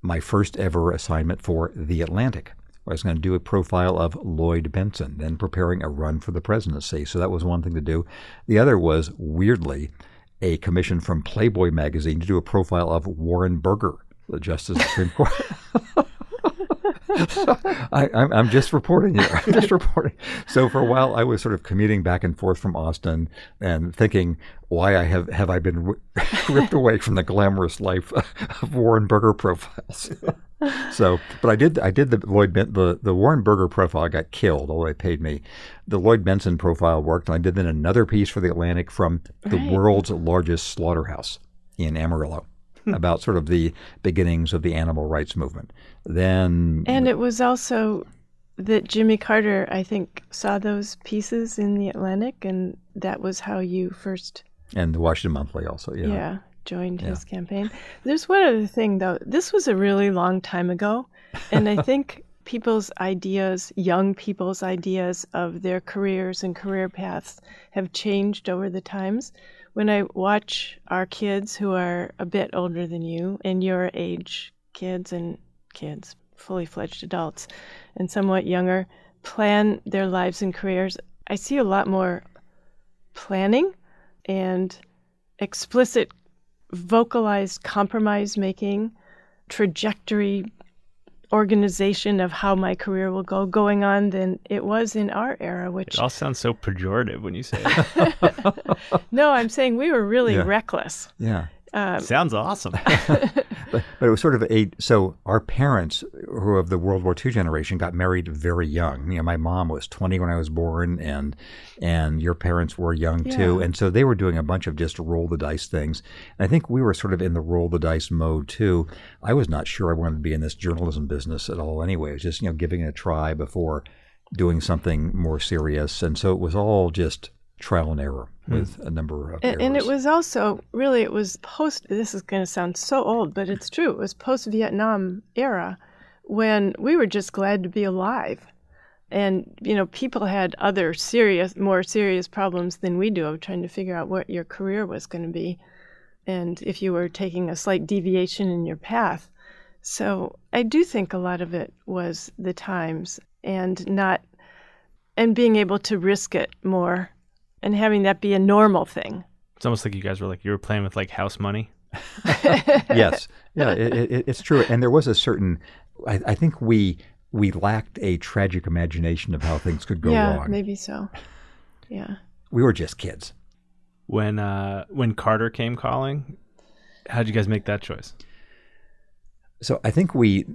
my first ever assignment for The Atlantic. I was going to do a profile of Lloyd Bentsen, then preparing a run for the presidency. So that was one thing to do. The other was weirdly a commission from Playboy magazine to do a profile of Warren Burger, the Justice Supreme Court. I, I'm, I'm just reporting here. I'm just reporting. So for a while, I was sort of commuting back and forth from Austin and thinking, why I have have I been ri- ripped away from the glamorous life of Warren Burger profiles? so, but I did I did the Lloyd ben, the the Warren Burger profile. Got killed, although they paid me. The Lloyd Bentsen profile worked, and I did then another piece for the Atlantic from the world's largest slaughterhouse in Amarillo. About sort of the beginnings of the animal rights movement. Then And it was also that Jimmy Carter, I think, saw those pieces in the Atlantic, and that was how you first, and the Washington Monthly also. yeah, Yeah. joined his campaign. There's one other thing, though. This was a really long time ago, and I think people's ideas, young people's ideas of their careers and career paths, have changed over the times. When I watch our kids who are a bit older than you and your age kids and kids, fully fledged adults, and somewhat younger, plan their lives and careers, I see a lot more planning and explicit, vocalized compromise making, trajectory organization of how my career will go going on than it was in our era, which It all sounds so pejorative when you say it. no, I'm saying we were really Yeah. reckless. Yeah. Um, sounds awesome. But, but it was sort of a so our parents who are of the World War II generation got married very young. You know, my mom was 20 when I was born, and and your parents were young too, and so they were doing a bunch of just roll the dice things. And I think we were sort of in the roll the dice mode too. I was not sure I wanted to be in this journalism business at all. Anyway, it was just you know giving it a try before doing something more serious, and so it was all just trial and error hmm. with a number of And, and it was also really it was post. This is going to sound so old, but it's true. It was post Vietnam era when we were just glad to be alive, and you know people had other serious, more serious problems than we do of trying to figure out what your career was going to be, and if you were taking a slight deviation in your path. So I do think a lot of it was the times and not and being able to risk it more and having that be a normal thing. It's almost like you guys were like you were playing with like house money. yes, yeah, it, it, it's true. And there was a certain, I, I think we we lacked a tragic imagination of how things could go yeah, wrong. maybe so. Yeah. We were just kids. When uh when Carter came calling, how did you guys make that choice? So I think we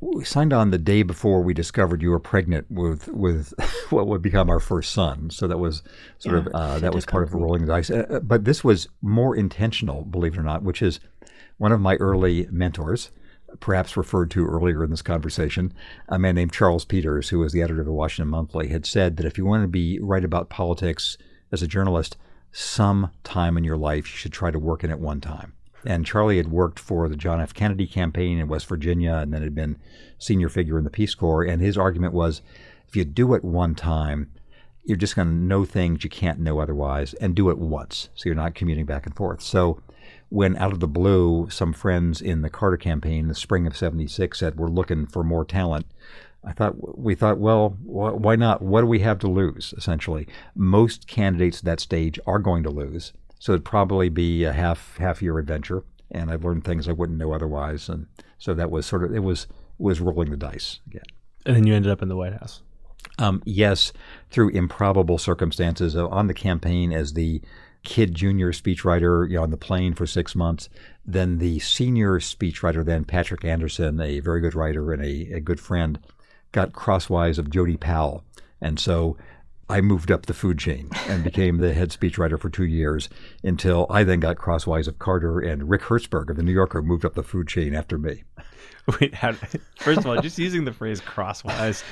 we signed on the day before we discovered you were pregnant with with what would become our first son. So that was sort of uh, that was part of rolling the dice. Uh, uh, but this was more intentional, believe it or not, which is one of my early mentors. Perhaps referred to earlier in this conversation, a man named Charles Peters, who was the editor of the Washington Monthly, had said that if you want to be right about politics as a journalist, some time in your life you should try to work in it one time. And Charlie had worked for the John F. Kennedy campaign in West Virginia and then had been senior figure in the Peace Corps. And his argument was if you do it one time, you're just going to know things you can't know otherwise and do it once. So you're not commuting back and forth. So when out of the blue, some friends in the Carter campaign in the spring of 76 said, We're looking for more talent. I thought we thought, well, wh- why not? What do we have to lose? Essentially, most candidates at that stage are going to lose, so it'd probably be a half half year adventure, and I learned things I wouldn't know otherwise, and so that was sort of it was was rolling the dice again. And then you ended up in the White House. Um, yes, through improbable circumstances, uh, on the campaign as the kid junior speechwriter, you know, on the plane for six months. Then the senior speechwriter, then Patrick Anderson, a very good writer and a, a good friend, got crosswise of Jody Powell, and so I moved up the food chain and became the head speechwriter for two years until I then got crosswise of Carter and Rick Hertzberg of the New Yorker moved up the food chain after me. Wait, how, first of all, just using the phrase crosswise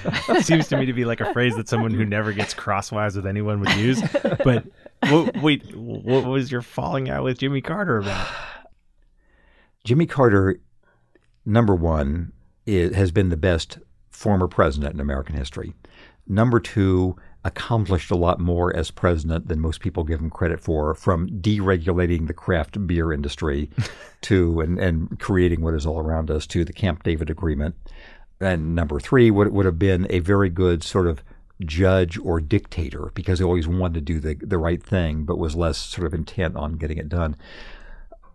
seems to me to be like a phrase that someone who never gets crosswise with anyone would use. But wh- wait, what was your falling out with Jimmy Carter about? Jimmy Carter, number one, is, has been the best former president in American history. Number two, accomplished a lot more as president than most people give him credit for, from deregulating the craft beer industry to and, and creating what is all around us to the Camp David Agreement. And number three would would have been a very good sort of judge or dictator because he always wanted to do the, the right thing, but was less sort of intent on getting it done.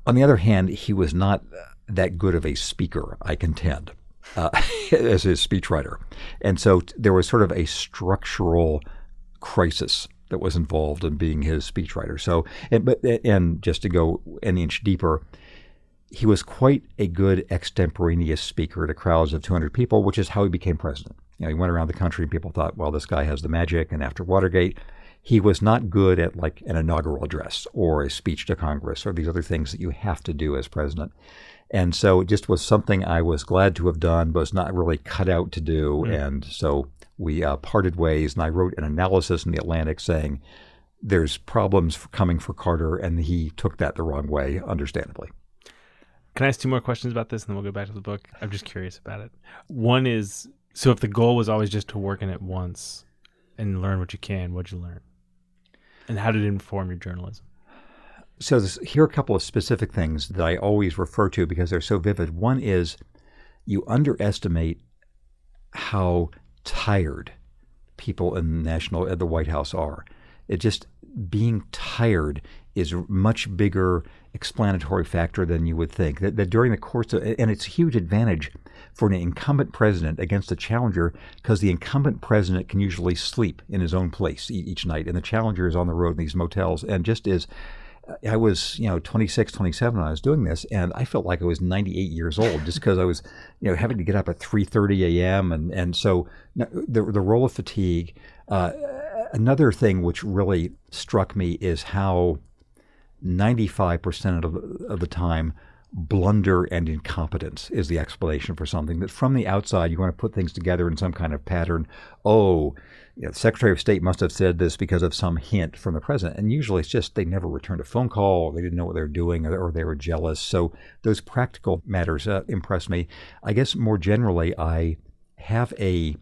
On the other hand, he was not that good of a speaker, I contend, uh, as his speechwriter. And so t- there was sort of a structural crisis that was involved in being his speechwriter. So, and, but, and just to go an inch deeper, he was quite a good extemporaneous speaker to crowds of 200 people, which is how he became president. You know, he went around the country and people thought, well, this guy has the magic. And after Watergate, he was not good at like an inaugural address or a speech to Congress or these other things that you have to do as president. And so it just was something I was glad to have done, but was not really cut out to do. Mm. And so we uh, parted ways, and I wrote an analysis in the Atlantic saying there's problems for coming for Carter, and he took that the wrong way, understandably. Can I ask two more questions about this, and then we'll go back to the book? I'm just curious about it. One is so if the goal was always just to work in it once and learn what you can, what'd you learn? And how did it inform your journalism? So this, here are a couple of specific things that I always refer to because they're so vivid. One is you underestimate how tired people in the national at the White House are. It just being tired is a much bigger explanatory factor than you would think. That, that during the course of, and it's a huge advantage for an incumbent president against a challenger because the incumbent president can usually sleep in his own place each night, and the challenger is on the road in these motels and just is. I was, you know, 26, 27 when I was doing this, and I felt like I was 98 years old just because I was, you know, having to get up at 3:30 a.m. and and so the the role of fatigue. Uh, another thing which really struck me is how 95% of, of the time blunder and incompetence is the explanation for something that from the outside you want to put things together in some kind of pattern oh you know, the secretary of state must have said this because of some hint from the president and usually it's just they never returned a phone call they didn't know what they were doing or, or they were jealous so those practical matters uh, impress me i guess more generally i have a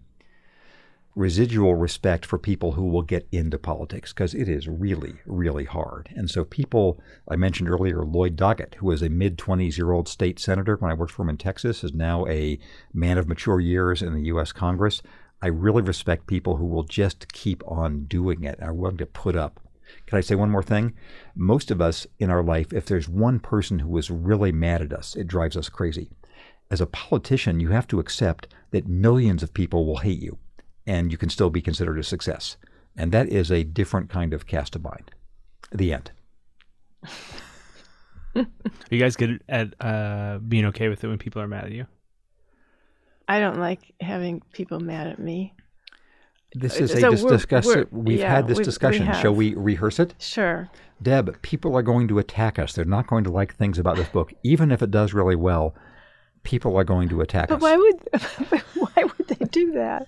residual respect for people who will get into politics because it is really, really hard. And so, people, I mentioned earlier, Lloyd Doggett, who was a mid 20s year old state senator when I worked for him in Texas, is now a man of mature years in the U.S. Congress. I really respect people who will just keep on doing it and are willing to put up. Can I say one more thing? Most of us in our life, if there's one person who is really mad at us, it drives us crazy. As a politician, you have to accept that millions of people will hate you and you can still be considered a success. And that is a different kind of cast of mind. The end. are you guys good at uh, being okay with it when people are mad at you? I don't like having people mad at me. This uh, is so a dis- discuss. We've yeah, had this we've, discussion. We Shall we rehearse it? Sure. Deb, people are going to attack us. They're not going to like things about this book, even if it does really well people are going to attack us. but us. Why would why would they do that?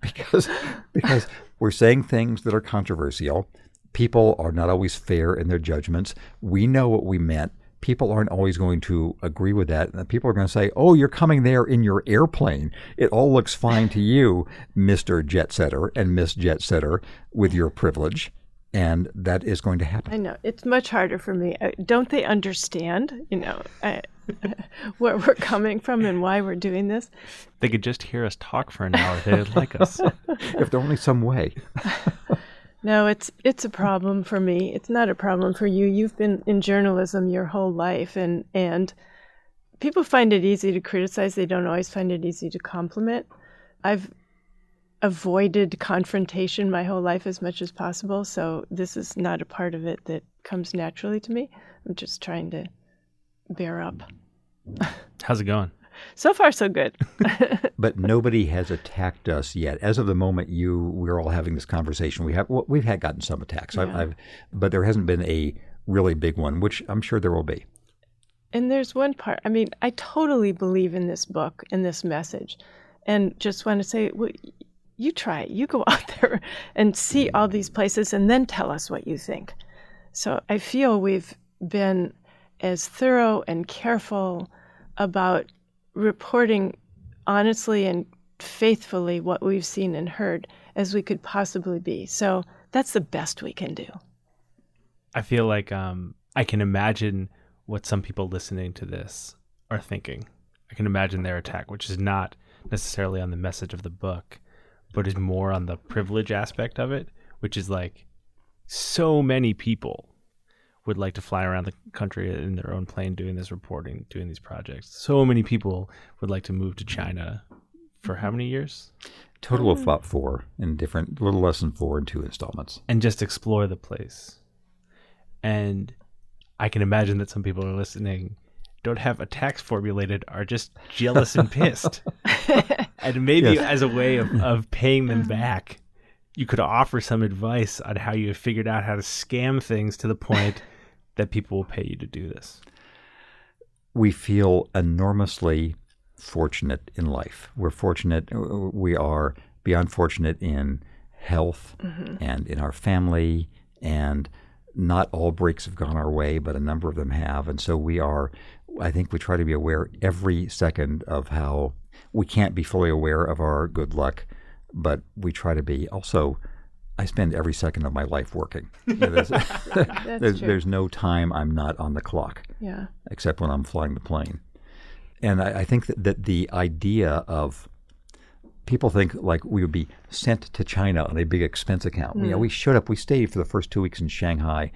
because because we're saying things that are controversial. People are not always fair in their judgments. We know what we meant. People aren't always going to agree with that. People are going to say, "Oh, you're coming there in your airplane. It all looks fine to you, Mister Jet Setter and Miss Jet Setter, with your privilege." and that is going to happen. I know it's much harder for me. Don't they understand? You know I, where we're coming from and why we're doing this. They could just hear us talk for an hour. They'd like us if there only some way. no, it's it's a problem for me. It's not a problem for you. You've been in journalism your whole life, and and people find it easy to criticize. They don't always find it easy to compliment. I've avoided confrontation my whole life as much as possible. So this is not a part of it that comes naturally to me. I'm just trying to bear up. How's it going? So far, so good. but nobody has attacked us yet. As of the moment you we're all having this conversation, we have well, we've had gotten some attacks. Yeah. I've, I've, but there hasn't been a really big one, which I'm sure there will be. And there's one part. I mean, I totally believe in this book and this message, and just want to say, well, you try it. You go out there and see mm-hmm. all these places and then tell us what you think. So I feel we've been as thorough and careful about reporting honestly and faithfully what we've seen and heard as we could possibly be. So that's the best we can do. I feel like um, I can imagine what some people listening to this are thinking. I can imagine their attack, which is not necessarily on the message of the book, but is more on the privilege aspect of it, which is like so many people would like to fly around the country in their own plane doing this reporting, doing these projects. So many people would like to move to China for how many years? Total of mm. about four in different, little less than four in two installments. And just explore the place. And I can imagine that some people are listening don't have attacks formulated are just jealous and pissed. and maybe yes. as a way of, mm. of paying them mm. back, you could offer some advice on how you have figured out how to scam things to the point that people will pay you to do this. We feel enormously fortunate in life. We're fortunate. Uh, we are beyond fortunate in health mm-hmm. and in our family, and not all breaks have gone our way, but a number of them have. And so we are, I think we try to be aware every second of how we can't be fully aware of our good luck, but we try to be. Also, I spend every second of my life working. You know, there's, there's, true. there's no time I'm not on the clock Yeah. except when I'm flying the plane. And I, I think that, that the idea of people think like we would be sent to China on a big expense account. You know, hmm. we showed up, we stayed for the first two weeks in Shanghai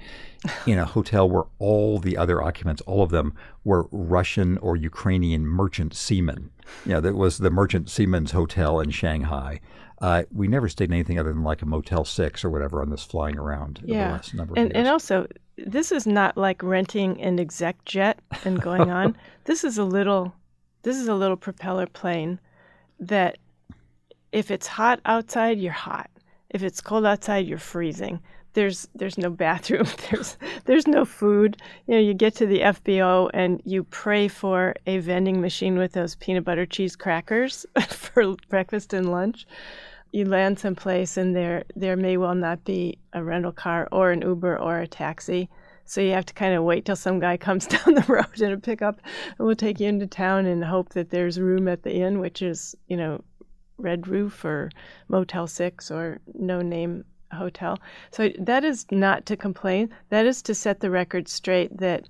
in a hotel where all the other occupants, all of them were Russian or Ukrainian merchant seamen. You know, that was the merchant seamen's hotel in Shanghai. Uh, we never stayed in anything other than like a Motel 6 or whatever on this flying around Yeah. last number of And and also this is not like renting an exec jet and going on. this is a little this is a little propeller plane that if it's hot outside, you're hot. If it's cold outside, you're freezing. There's there's no bathroom. There's there's no food. You know, you get to the FBO and you pray for a vending machine with those peanut butter cheese crackers for breakfast and lunch. You land someplace and there there may well not be a rental car or an Uber or a taxi. So you have to kind of wait till some guy comes down the road in a pickup and will take you into town and hope that there's room at the inn, which is, you know, Red Roof or Motel 6 or no name hotel. So that is not to complain. That is to set the record straight that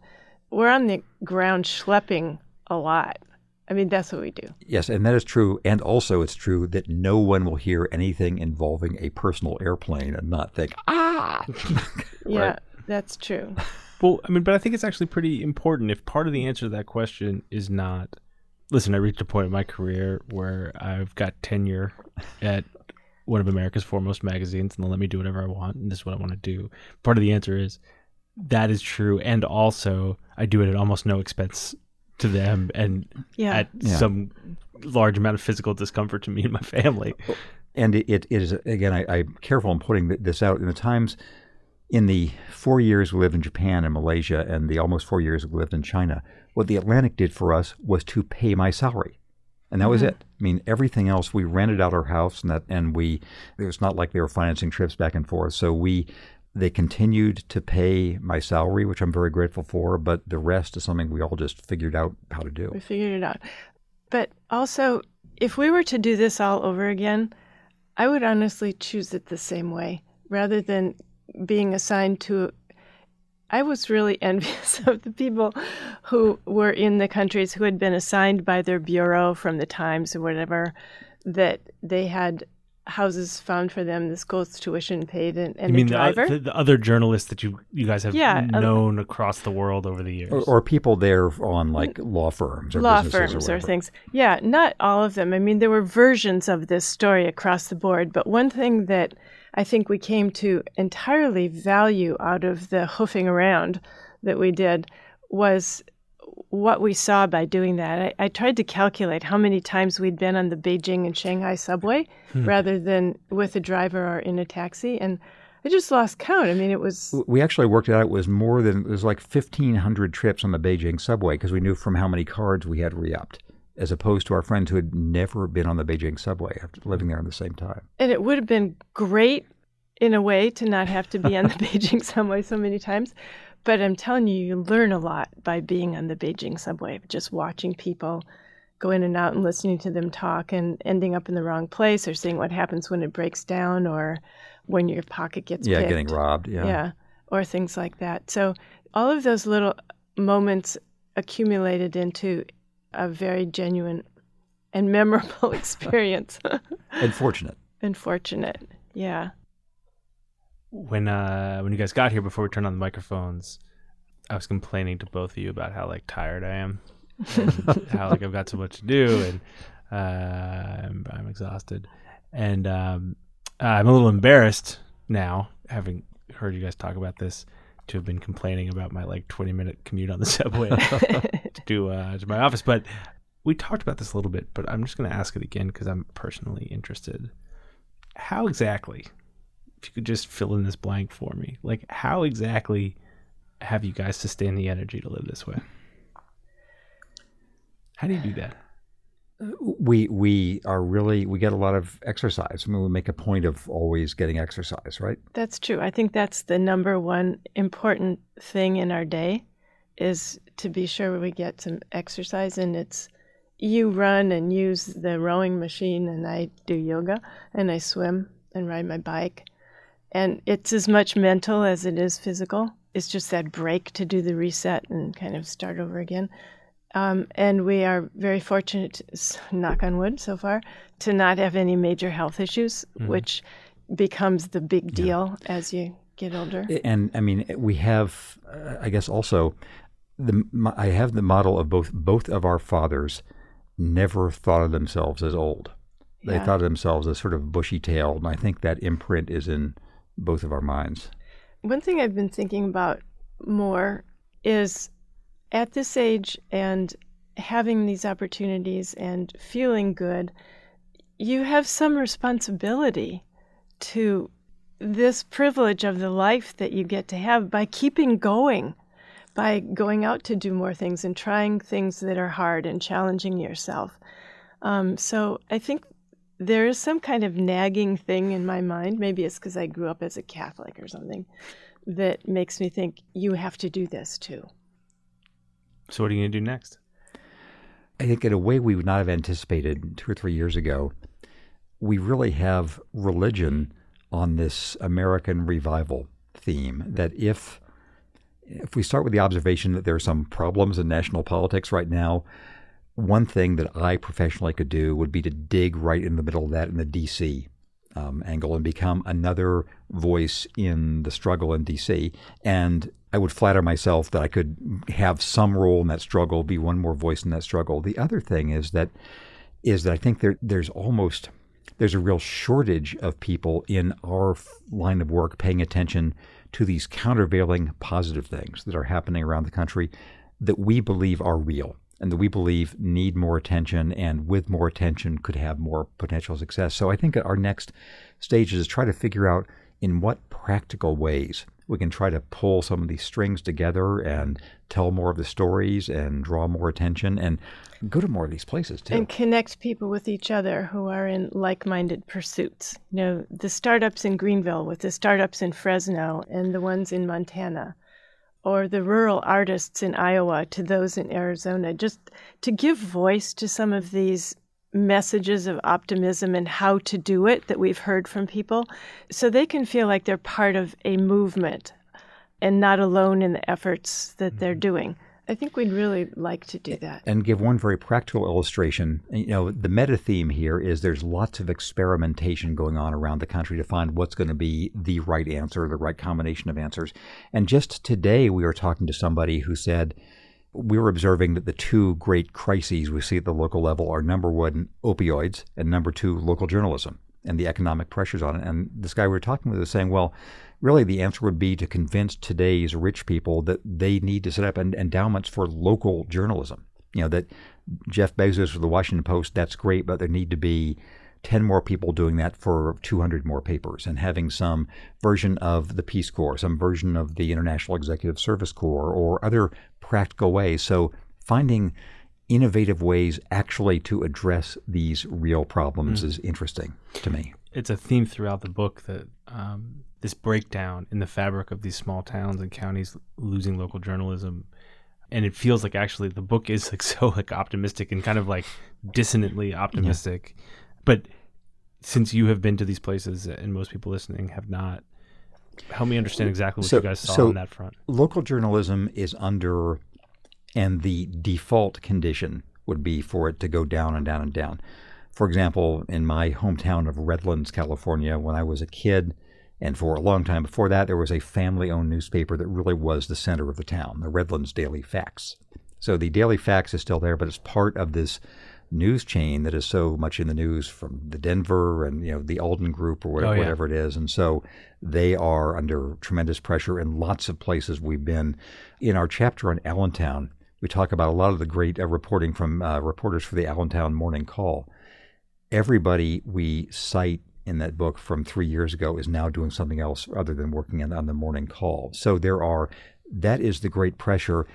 we're on the ground schlepping a lot. I mean, that's what we do. Yes, and that is true. And also, it's true that no one will hear anything involving a personal airplane and not think, ah. Yeah, that's true. Well, I mean, but I think it's actually pretty important if part of the answer to that question is not listen, I reached a point in my career where I've got tenure at one of America's foremost magazines and they'll let me do whatever I want and this is what I want to do. Part of the answer is that is true and also I do it at almost no expense to them and Yeah. at Yeah. some large amount of physical discomfort to me and my family. And it, it is, again, I, I'm careful in putting this out. In the times, in the four years we lived in Japan and Malaysia, and the almost four years we lived in China, what the Atlantic did for us was to pay my salary. And that was mm-hmm. it. I mean, everything else, we rented out our house, and that, and we, it was not like they were financing trips back and forth. So we, they continued to pay my salary, which I'm very grateful for. But the rest is something we all just figured out how to do. We figured it out. But also, if we were to do this all over again, I would honestly choose it the same way rather than being assigned to. I was really envious of the people who were in the countries who had been assigned by their bureau from the Times or whatever that they had houses found for them, the school's tuition paid, and, and I mean, the the, driver. the, the other journalists that you you guys have Yeah, uh, known across the world over the years. Or, or people there on like law firms or law businesses firms or, or, things. Yeah, not all of them. I mean, there were versions of this story across the board, but one thing that I think we came to entirely value out of the hoofing around that we did was what we saw by doing that. I, I tried to calculate how many times we'd been on the Beijing and Shanghai subway hmm. rather than with a driver or in a taxi, and I just lost count. I mean, it was We actually worked it out. It was more than it was like fifteen hundred trips on the Beijing subway because we knew from how many cards we had re-upped, as opposed to our friends who had never been on the Beijing subway after living there at the same time. And it would have been great in a way to not have to be on the Beijing subway so many times. But I'm telling you, you learn a lot by being on the Beijing subway, just watching people go in and out and listening to them talk and ending up in the wrong place or seeing what happens when it breaks down or when your pocket gets yeah, picked. getting robbed. Yeah. Yeah, or things like that. So all of those little moments accumulated into a very genuine and memorable experience. Unfortunate. and fortunate. Yeah. When uh when you guys got here before we turned on the microphones, I was complaining to both of you about how like tired I am, how like I've got so much to do, and uh, I'm, I'm exhausted, and um, I'm a little embarrassed now, having heard you guys talk about this, to have been complaining about my like 20 minute commute on the subway to uh, to my office, but. We talked about this a little bit, but I'm just going to ask it again because I'm personally interested. How exactly if you could just fill in this blank for me, like how exactly have you guys sustained the energy to live this way? How do you do that? We we are really we get a lot of exercise. I mean, we make a point of always getting exercise, right? That's true. I think that's the number one important thing in our day is to be sure we get some exercise and it's you run and use the rowing machine and I do yoga and I swim and ride my bike. And it's as much mental as it is physical. It's just that break to do the reset and kind of start over again. Um, and we are very fortunate, knock on wood so far, to not have any major health issues, mm-hmm. which becomes the big deal yeah. as you get older. And I mean, we have, uh, I guess, also the I have the model of both both of our fathers never thought of themselves as old. They yeah. thought of themselves as sort of bushy tailed, and I think that imprint is in both of our minds. One thing I've been thinking about more is at this age and having these opportunities and feeling good, you have some responsibility to this privilege of the life that you get to have by keeping going, by going out to do more things and trying things that are hard and challenging yourself. Um, so I think there is some kind of nagging thing in my mind. Maybe it's because I grew up as a Catholic or something that makes me think you have to do this too. So, what are you going to do next? I think, in a way we would not have anticipated two or three years ago, we really have religion on this American revival theme. That if if we start with the observation that there are some problems in national politics right now, one thing that I professionally could do would be to dig right in the middle of that in the DC um, angle and become another voice in the struggle in DC. And I would flatter myself that I could have some role in that struggle, be one more voice in that struggle. The other thing is that is that I think there there's almost there's a real shortage of people in our line of work paying attention to these countervailing positive things that are happening around the country that we believe are real and that we believe need more attention and with more attention could have more potential success. So I think our next stage is to try to figure out in what practical ways we can try to pull some of these strings together and tell more of the stories and draw more attention and go to more of these places too. And connect people with each other who are in like minded pursuits. You know, the startups in Greenville with the startups in Fresno and the ones in Montana or the rural artists in Iowa to those in Arizona, just to give voice to some of these messages of optimism and how to do it that we've heard from people so they can feel like they're part of a movement and not alone in the efforts that mm-hmm. they're doing. I think we'd really like to do that. And give one very practical illustration. You know, the meta theme here is there's lots of experimentation going on around the country to find what's going to be the right answer, the right combination of answers. And just today, we were talking to somebody who said, we were observing that the two great crises we see at the local level are number one, opioids, and number two, local journalism and the economic pressures on it. And this guy we were talking with was saying, well, really the answer would be to convince today's rich people that they need to set up endowments for local journalism. You know, that Jeff Bezos for the Washington Post, that's great, but there need to be 10 more people doing that for 200 more papers and having some version of the Peace Corps, some version of the International Executive Service Corps, or other practical ways. So finding innovative ways actually to address these real problems mm. is interesting to me. It's a theme throughout the book that um, this breakdown in the fabric of these small towns and counties losing local journalism. And it feels like actually the book is like so like optimistic and kind of like dissonantly optimistic. Yeah. but since you have been to these places and most people listening have not help me understand exactly what so, you guys saw so on that front. local journalism is under and the default condition would be for it to go down and down and down. For example in my hometown of redlands california when i was a kid and for a long time before that, there was a family owned newspaper that really was the center of the town, the Redlands Daily Facts. So the Daily Fax is still there, but it's part of this news chain that is so much in the news from the Denver and you know the Alden Group or whatever, oh, yeah. whatever it is, and so they are under tremendous pressure in lots of places we've been. In our chapter on Allentown, we talk about a lot of the great uh, reporting from uh, reporters for the Allentown Morning Call. Everybody we cite in that book from three years ago is now doing something else other than working on, on the morning call. So there are, that is the great pressure.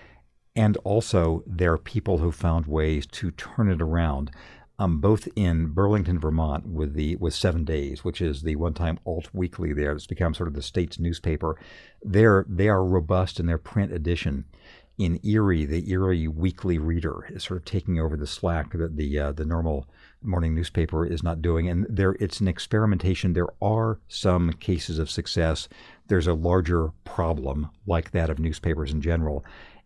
And also, there are people who found ways to turn it around. Um, both in Burlington, Vermont, with the with Seven Days, which is the one-time alt weekly there, it's become sort of the state's newspaper. They're they are robust in their print edition. In Erie, the Erie Weekly Reader is sort of taking over the slack that the uh, the normal morning newspaper is not doing, and there it's an experimentation. There are some cases of success. There's a larger problem like that of newspapers in general,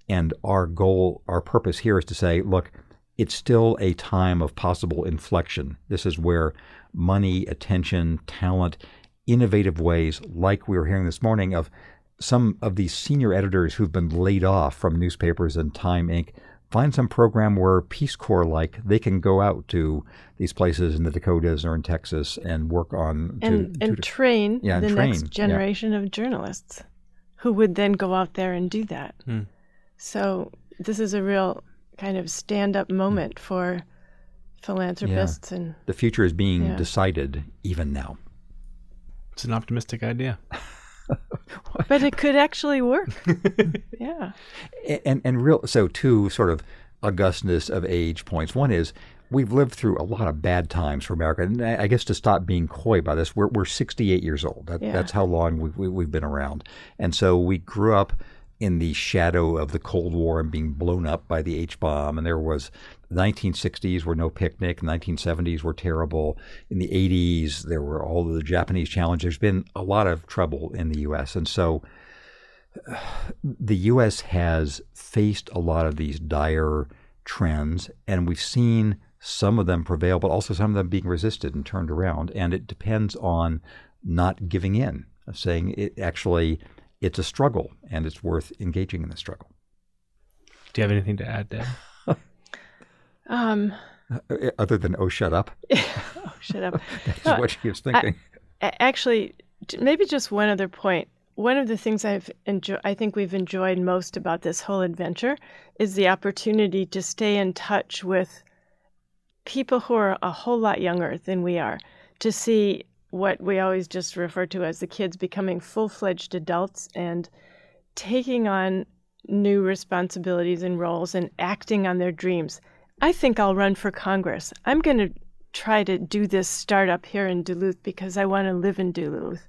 and our goal, our purpose here is to say, look it's still a time of possible inflection. This is where money, attention, talent, innovative ways, like we were hearing this morning, of some of these senior editors who've been laid off from newspapers and Time Inc. Find some program where Peace Corps like they can go out to these places in the Dakotas or in Texas and work on and, to, and to, train yeah, the train, next yeah. generation of journalists who would then go out there and do that. Hmm. So this is a real kind of stand-up moment for philanthropists and the future is being Yeah. decided even now. It's an optimistic idea. but it could actually work. yeah. and and real so two sort of augustness of age points. One is we've lived through a lot of bad times for America, and I guess to stop being coy by this, we're we're 68 years old. That, Yeah. That's how long we've we, we've been around, and so we grew up in the shadow of the Cold War and being blown up by the H bomb, and there was. The 1960s were no picnic. 1970s were terrible. In the 80s, there were all the Japanese challenge. There's been a lot of trouble in the U.S. And so the U.S. has faced a lot of these dire trends, and we've seen some of them prevail, but also some of them being resisted and turned around. And it depends on not giving in, saying it actually it's a struggle, and it's worth engaging in the struggle. Do you have anything to add, Deb? Um, Uh, Other than oh, shut up, oh, shut up. that's No, what she was thinking. A- Actually, maybe just one other point. One of the things I've enjoyed, I think we've enjoyed most about this whole adventure is the opportunity to stay in touch with people who are a whole lot younger than we are, to see what we always just refer to as the kids becoming full fledged adults and taking on new responsibilities and roles and acting on their dreams. I think I'll run for Congress. I'm going to try to do this startup here in Duluth because I want to live in Duluth.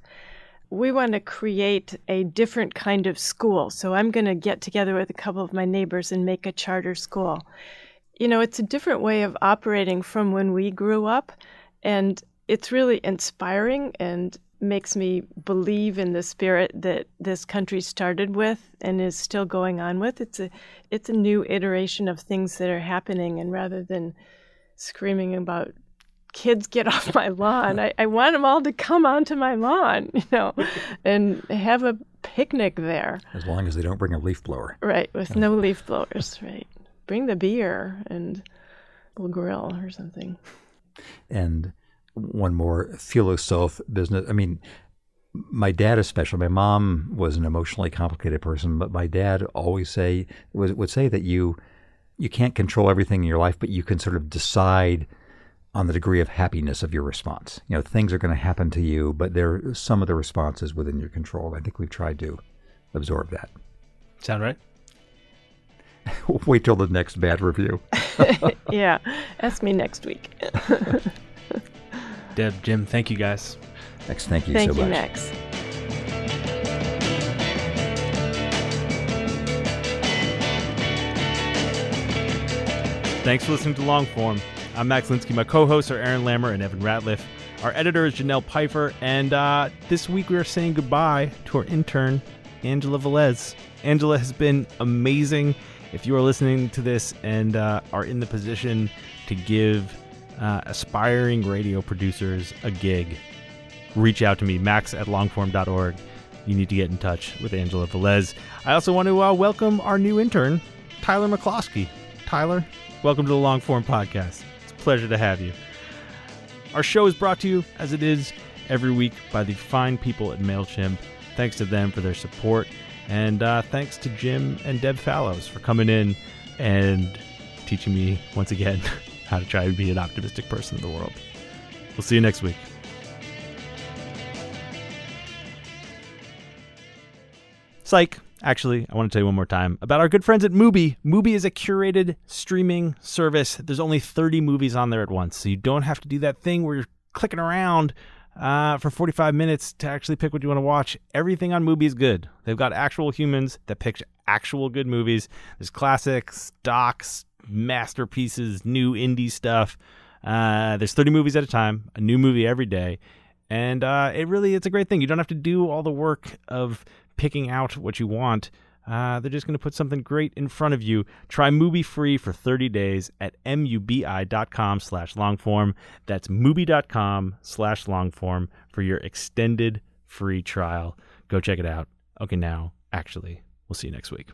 We want to create a different kind of school. So I'm going to get together with a couple of my neighbors and make a charter school. You know, it's a different way of operating from when we grew up. And it's really inspiring and makes me believe in the spirit that this country started with and is still going on with. It's a it's a new iteration of things that are happening and rather than screaming about kids get off my lawn, I, I want them all to come onto my lawn, you know, and have a picnic there. As long as they don't bring a leaf blower. Right, with no leaf blowers, right. Bring the beer and we'll grill or something. and one more philosoph business. I mean, my dad especially. My mom was an emotionally complicated person, but my dad always say would, would say that you you can't control everything in your life, but you can sort of decide on the degree of happiness of your response. You know, things are going to happen to you, but there some of the responses within your control. I think we've tried to absorb that. Sound right? Wait till the next bad review. yeah, ask me next week. Deb, Jim, thank you guys. Next, thank you Thank so you, much. Max. Thanks for listening to Longform. I'm Max Linsky. My co-hosts are Aaron Lammer and Evan Ratliff. Our editor is Janelle Pfeiffer, and uh, this week we are saying goodbye to our intern, Angela Velez. Angela has been amazing. If you are listening to this and uh, are in the position to give uh, aspiring radio producers a gig, reach out to me, max at longform.org. You need to get in touch with Angela Velez. I also want to uh, welcome our new intern, Tyler McCloskey. Tyler, welcome to the Longform Podcast. It's a pleasure to have you. Our show is brought to you, as it is every week, by the fine people at MailChimp. Thanks to them for their support. And uh, thanks to Jim and Deb Fallows for coming in and teaching me once again how to try to be an optimistic person in the world. We'll see you next week. Psych. Actually, I want to tell you one more time about our good friends at Mubi. Mubi is a curated streaming service. There's only 30 movies on there at once, so you don't have to do that thing where you're clicking around uh, for 45 minutes to actually pick what you want to watch. Everything on Mubi is good. They've got actual humans that pick actual good movies. There's classics, docs, masterpieces, new indie stuff. Uh, there's 30 movies at a time, a new movie every day. And uh, it really, it's a great thing. You don't have to do all the work of picking out what you want. Uh, they're just going to put something great in front of you. Try Mubi free for 30 days at mubi.com slash longform. That's mubi.com slash longform for your extended free trial. Go check it out. Okay, now, actually, we'll see you next week.